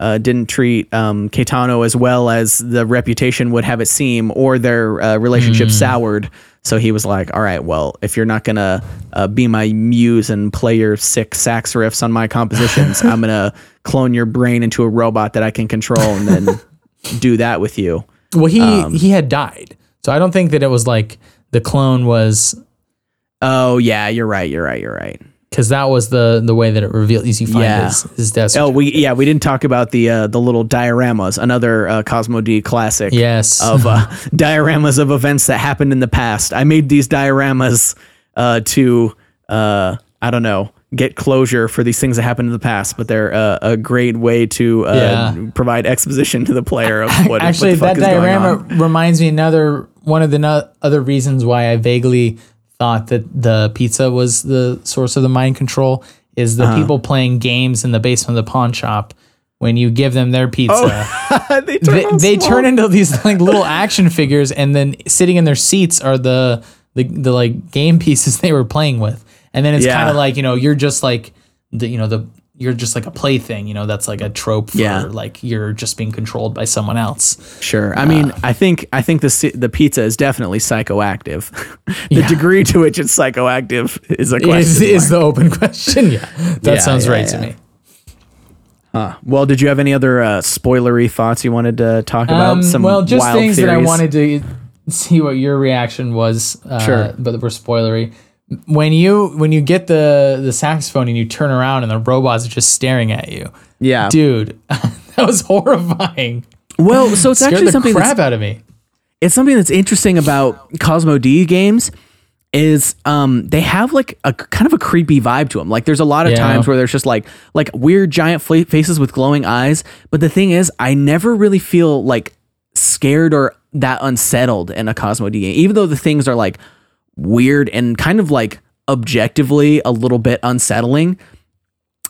uh, didn't treat um, Caetano as well as the reputation would have it seem, or their uh, relationship Hmm. soured. So he was like, "All right, well, if you're not gonna uh, be my muse and play your sick sax riffs on my compositions, (laughs) I'm gonna clone your brain into a robot that I can control, and then (laughs) do that with you." Well, he Um, he had died, so I don't think that it was like the clone was Oh yeah, you're right. You're right. You're right. Because that was the the way that it revealed. You find Yeah. his, his death. Oh, we yeah, we didn't talk about the uh, the little dioramas, another uh, Cosmo D classic. yes. of uh, (laughs) dioramas of events that happened in the past. I made these dioramas uh, to uh, I don't know get closure for these things that happened in the past, but they're uh, a great way to uh, Yeah. provide exposition to the player of (laughs) what Actually, what the fuck that diorama reminds me another one of the no- other reasons why I vaguely thought that the pizza was the source of the mind control is Uh-huh. the people playing games in the basement of the pawn shop. When you give them their pizza, (laughs) they turn, they, they turn into (laughs) these like little action figures, and then sitting in their seats are the the, the like game pieces they were playing with. And then it's Yeah. kind of like you know you're just like the you know the you're just like a plaything. You know that's like a trope for Yeah. like you're just being controlled by someone else. Sure. I mean, I think I think the the pizza is definitely psychoactive. (laughs) the Yeah. degree to which it's psychoactive is a Is, question. is the open (laughs) question? Yeah, that Yeah, sounds right to me. well, did you have any other uh, spoilery thoughts you wanted to talk about? Um, Some well, just wild things that I wanted to see what your reaction was. Uh, Sure. but were spoilery. When you when you get the the saxophone and you turn around and the robots are just staring at you, Yeah. dude, (laughs) that was horrifying. Well, so it's actually something that's crap out of me. it's something that's interesting about Cosmo D games is um they have like a kind of a creepy vibe to them. Like there's a lot of Yeah. times where there's just like like weird giant fla- faces with glowing eyes, but the thing is I never really feel like scared or that unsettled in a Cosmo D game. Even though the things are like weird and kind of like objectively a little bit unsettling.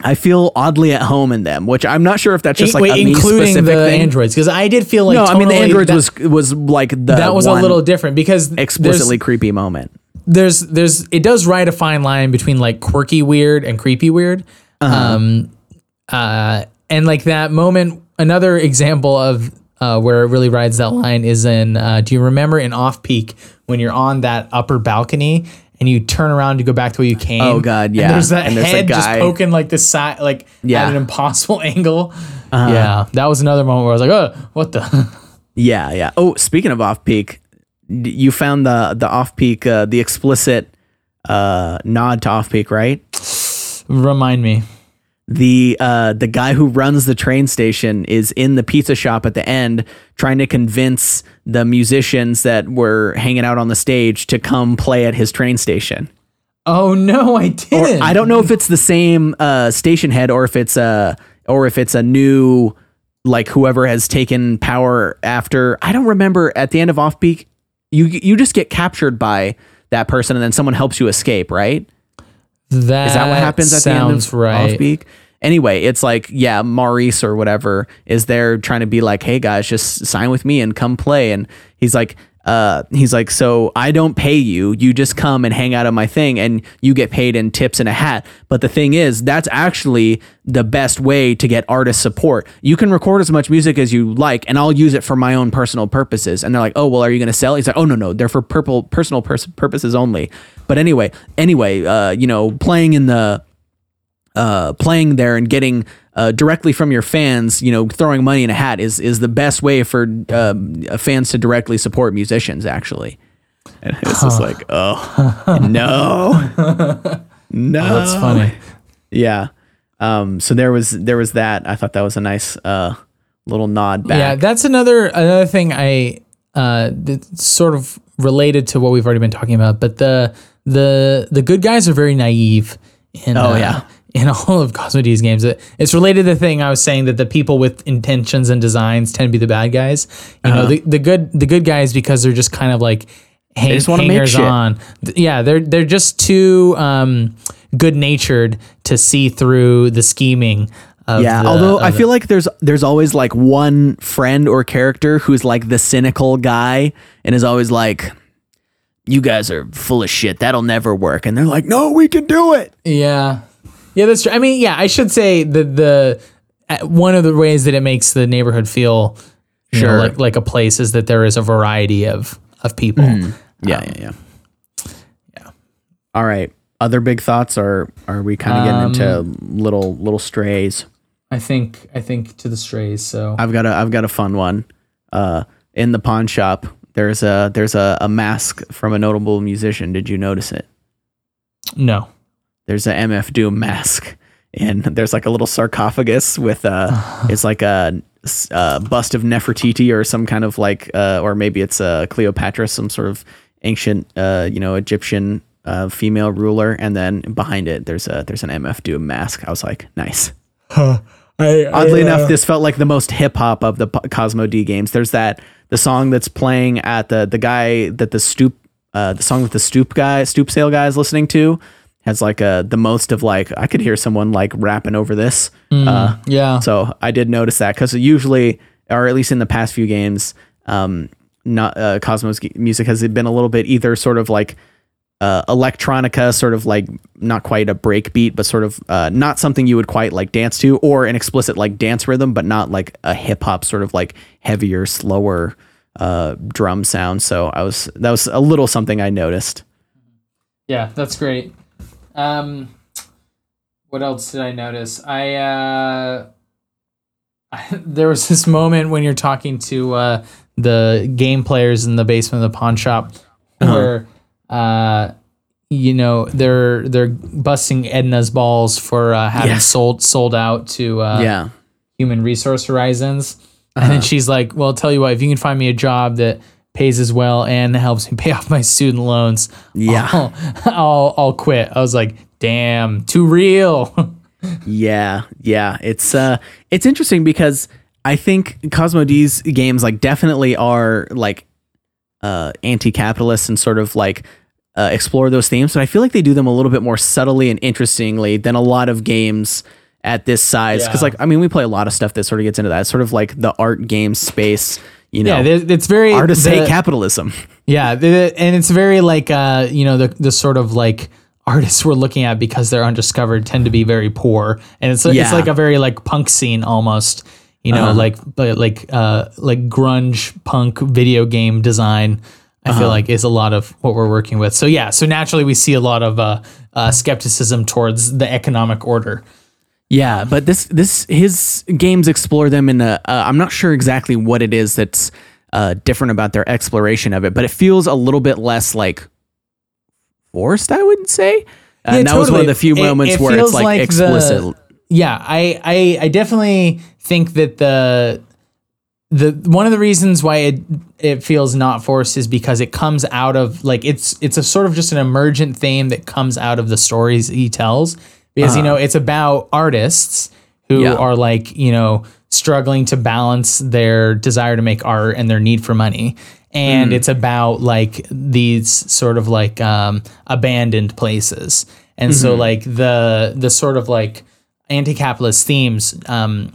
I feel oddly at home in them, which I'm not sure if that's just like Wait, a including the thing. androids, because I did feel like no, I mean the androids that, was was like the that was a little different because explicitly creepy moment. there's there's it does ride a fine line between like quirky weird and creepy weird. Um uh and like that moment another example of uh, where it really rides that line is in uh, do you remember in off peak when you're on that upper balcony and you turn around to go back to where you came Oh, God, and yeah. there's that And there's head just poking like the side like Yeah. Uh-huh. at an impossible (laughs) angle yeah that was another moment where I was like oh what the (laughs) Yeah, yeah. Oh, speaking of off peak, you found the the off peak, uh, the explicit uh, nod to off peak, right? remind me The uh, the guy who runs the train station is in the pizza shop at the end, trying to convince the musicians that were hanging out on the stage to come play at his train station. oh no I didn't I don't know if it's the same uh, station head or if it's a or if it's a new like whoever has taken power after. I don't remember at the end of off peak. You you just get captured by that person and then someone helps you escape, right? that Is that what happens at the end of right off peak? Anyway, it's like yeah, Maurice or whatever is there trying to be like, hey guys, just sign with me and come play, and he's like. Uh, he's like, so I don't pay you. You just come and hang out on my thing, and you get paid in tips and a hat. But the thing is, that's actually the best way to get artist support. You can record as much music as you like, and I'll use it for my own personal purposes. And they're like, oh, well, are you going to sell? He's like, oh no, no, they're for purple personal pers- purposes only. But anyway, anyway, uh, you know, playing in the uh, playing there and getting uh, directly from your fans, you know, throwing money in a hat is is the best way for um, fans to directly support musicians. Actually, and it's just like, oh no, no, (laughs) Oh, that's funny Yeah. Um. So there was there was that. I thought that was a nice uh little nod back. Yeah, that's another another thing I uh that's sort of related to what we've already been talking about, but the the the good guys are very naive in Oh, uh, yeah. In (laughs) all of Cosmo D's games. It- It's related to the thing I was saying that the people with intentions and designs tend to be the bad guys. You know, the, the good the good guys because they're just kind of like hang, Uh-huh. just hangers shit. on. Yeah, they're they're just too um good natured to see through the scheming of Yeah, the- although I the- feel like there's there's always like one friend or character who's like the cynical guy and is always like you guys are full of shit. That'll never work. And they're like, no, we can do it. Yeah, yeah, that's true. I mean, yeah, I should say the the uh, one of the ways that it makes the neighborhood feel you know, Sure. like like a place is that there is a variety of of people. Yeah, yeah, yeah. yeah. All right. Other big thoughts, or are we kind of getting into little little strays? I think I think to the strays. So I've got a I've got a fun one. Uh, in the pawn shop, there's a there's a, a mask from a notable musician. Did you notice it? no. There's a MF Doom mask, and there's like a little sarcophagus with uh (sighs) it's like a, uh bust of Nefertiti or some kind of like uh or maybe it's uh, Cleopatra, some sort of ancient uh you know Egyptian uh female ruler, and then behind it there's a there's an MF Doom mask. I was like, nice. (laughs) Oddly enough, this felt like the most hip hop of the P- Cosmo D games. There's that the song that's playing at the the guy that the stoop uh the song that the stoop guy stoop sale guy is listening to has like a the most of like I could hear someone like rapping over this. Uh, yeah. so I did notice that because usually, or at least in the past few games, um, not uh, Cosmos music has been a little bit either sort of like uh, electronica, sort of like not quite a break beat, but sort of uh, not something you would quite like dance to, or an explicit like dance rhythm, but not like a hip hop sort of like heavier, slower uh, drum sound. So I was that was a little something I noticed. Yeah, that's great. Um, what else did I notice? I, uh, (laughs) there was this moment when you're talking to uh, the game players in the basement of the pawn shop where uh, you know they're they're busting Edna's balls for uh, having Yes. sold sold out to uh, yeah. Human Resource Horizons. And then she's like, "Well, I'll tell you what, if you can find me a job that pays as well and helps me pay (laughs) off my student loans, Yeah. I'll I'll, I'll quit." I was like, "Damn, too real." (laughs) Yeah, yeah. It's uh it's interesting because I think Cosmo D's games like definitely are like uh anti-capitalist and sort of like uh, explore those themes, but I feel like they do them a little bit more subtly and interestingly than a lot of games at this size. Because Yeah. like I mean, we play a lot of stuff that sort of gets into that. It's sort of like the art game space. You know, yeah, it's very hate capitalism. Yeah, and it's very like uh, you know the the sort of like artists (laughs) we're looking at because they're undiscovered tend to be very poor, and it's it's like a very like punk scene almost. You know, like but like uh like grunge punk video game design. I feel like is a lot of what we're working with. So yeah, so naturally we see a lot of uh, uh skepticism towards the economic order. Yeah, but this this his games explore them in a. Uh, I'm not sure exactly what it is that's uh, different about their exploration of it, but it feels a little bit less like forced. I would say, and Yeah, that was one of totally. the few It- moments it where it's like, like the- explicit. Yeah, I, I I definitely think that the the one of the reasons why it it feels not forced is because it comes out of like it's it's a sort of just an emergent theme that comes out of the stories he tells because you know it's about artists who Uh-huh. Yeah. are like you know struggling to balance their desire to make art and their need for money and Mm. it's about like these sort of like um, abandoned places and so Mm-hmm. like the the sort of like anti-capitalist themes um,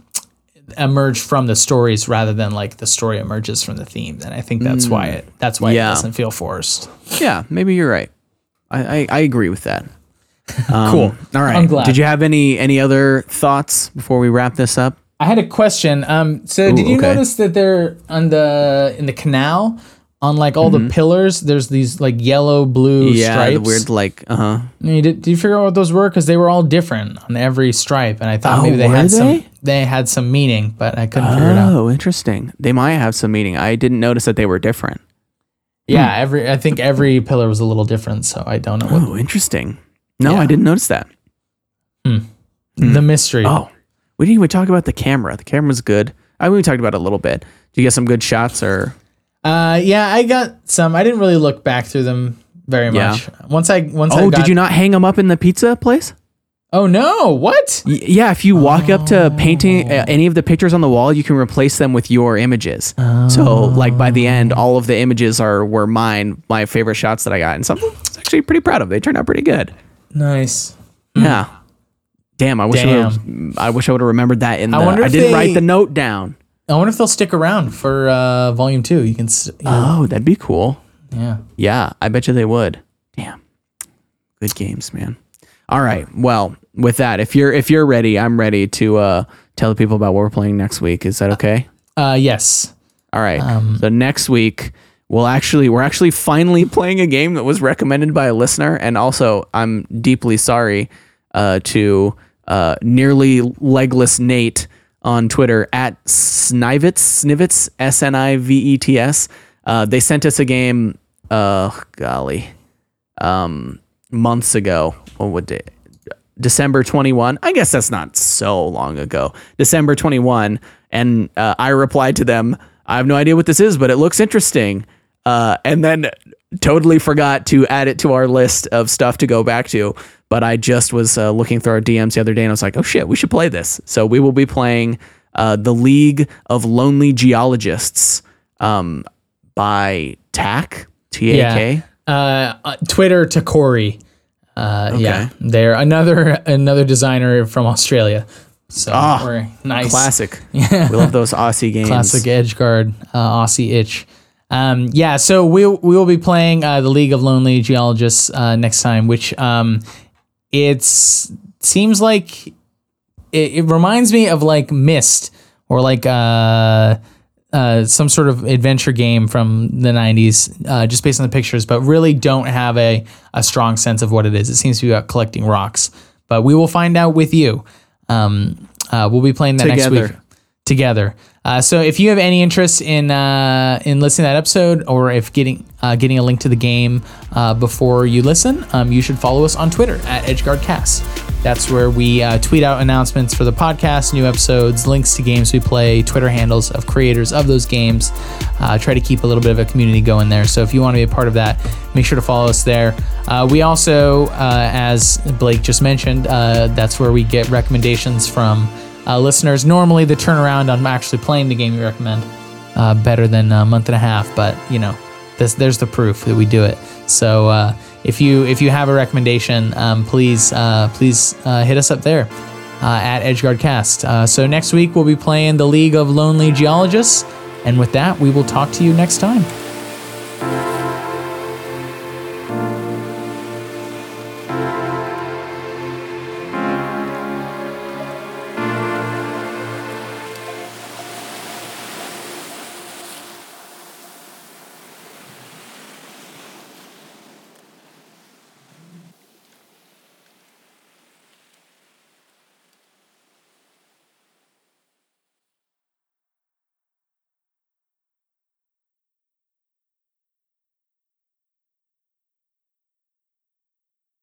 emerge from the stories rather than like the story emerges from the themes and i think that's why it that's why Mm. Yeah. it doesn't feel forced Yeah, maybe you're right. I I, I agree with that. Um, Cool. All right. I'm glad. Did you have any any other thoughts before we wrap this up? i had a question um so did you okay. notice that they're on the in the canal on like all the pillars there's these like yellow blue Mm-hmm. yeah, stripes the weird like uh huh. Did, did you figure out what those were? Because they were all different on every stripe, and I thought Oh, maybe they had they? some they had some meaning, but I couldn't figure it out. Oh, interesting. They might have some meaning. I didn't notice that they were different. Yeah, every I think every pillar was a little different, so I don't know what Oh, interesting. No, Yeah. I didn't notice that. the mystery. Oh, we didn't even talk about the camera. The camera's good. I mean, we talked about it a little bit. Did you get some good shots or? Uh, yeah, I got some. I didn't really look back through them very Yeah. much. Once I once I Oh, got, did you not hang them up in the pizza place? Oh no! What? Y- yeah, if you walk up to painting uh, any of the pictures on the wall, you can replace them with your images. So, like by the end, all of the images are were mine, my favorite shots that I got, and some I was actually pretty proud of. They turned out pretty good. Nice. Yeah. Damn, I wish I Damn. would I wish I would have remembered that in the I I, wonder if didn't they- write the note down. I wonder if they'll stick around for uh, volume two. You can. You know, Oh, that'd be cool. Yeah. Yeah, I bet you they would. Damn. Good games, man. All right. Well, with that, if you're if you're ready, I'm ready to uh tell the people about what we're playing next week. Is that okay? Uh, yes. All right. so next week we'll actually we're actually finally (laughs) playing a game that was recommended by a listener, and also I'm deeply sorry uh, to uh, nearly legless Nate on Twitter at Snivets Snivets S N I V E T S. Uh, they sent us a game. Uh, golly, um, months ago. What day? December 21. I guess that's not so long ago. December 21. And uh, I replied to them, I have no idea what this is, but it looks interesting. Uh, and then totally forgot to add it to our list of stuff to go back to. But I just was uh, looking through our DMs the other day and I was like, oh shit, we should play this. So we will be playing uh, The League of Lonely Geologists um, by TAK. T A K. Uh, uh, Twitter to Corey. Uh, Yeah, they're another another designer from Australia. So Ah, we're nice. Classic. (laughs) we love those Aussie games. classic edge guard uh, Aussie itch. Um, yeah, so we we will be playing uh, the League of Lonely Geologists uh, next time, which um, it's seems like it, it reminds me of like Myst or like uh, uh, some sort of adventure game from the 90s, uh, just based on the pictures, but really don't have a, a strong sense of what it is. It seems to be about collecting rocks, but we will find out with you. Um, uh, we'll be playing that next week together. Uh, so if you have any interest in uh, in listening to that episode, or if getting uh, getting a link to the game uh, before you listen, um, you should follow us on Twitter at EdgeGuardCast. That's where we uh, tweet out announcements for the podcast, new episodes, links to games we play, Twitter handles of creators of those games. Uh, try to keep a little bit of a community going there. So if you want to be a part of that, make sure to follow us there. We also, as Blake just mentioned, that's where we get recommendations from uh, listeners. Normally, the turnaround on actually playing the game you recommend uh, better than a month and a half, but you know, this, there's the proof that we do it. So uh, if you if you have a recommendation, um, please uh, please uh, hit us up there uh, at EdgeGuardCast. So next week we'll be playing the League of Lonely Geologists, and with that, we will talk to you next time.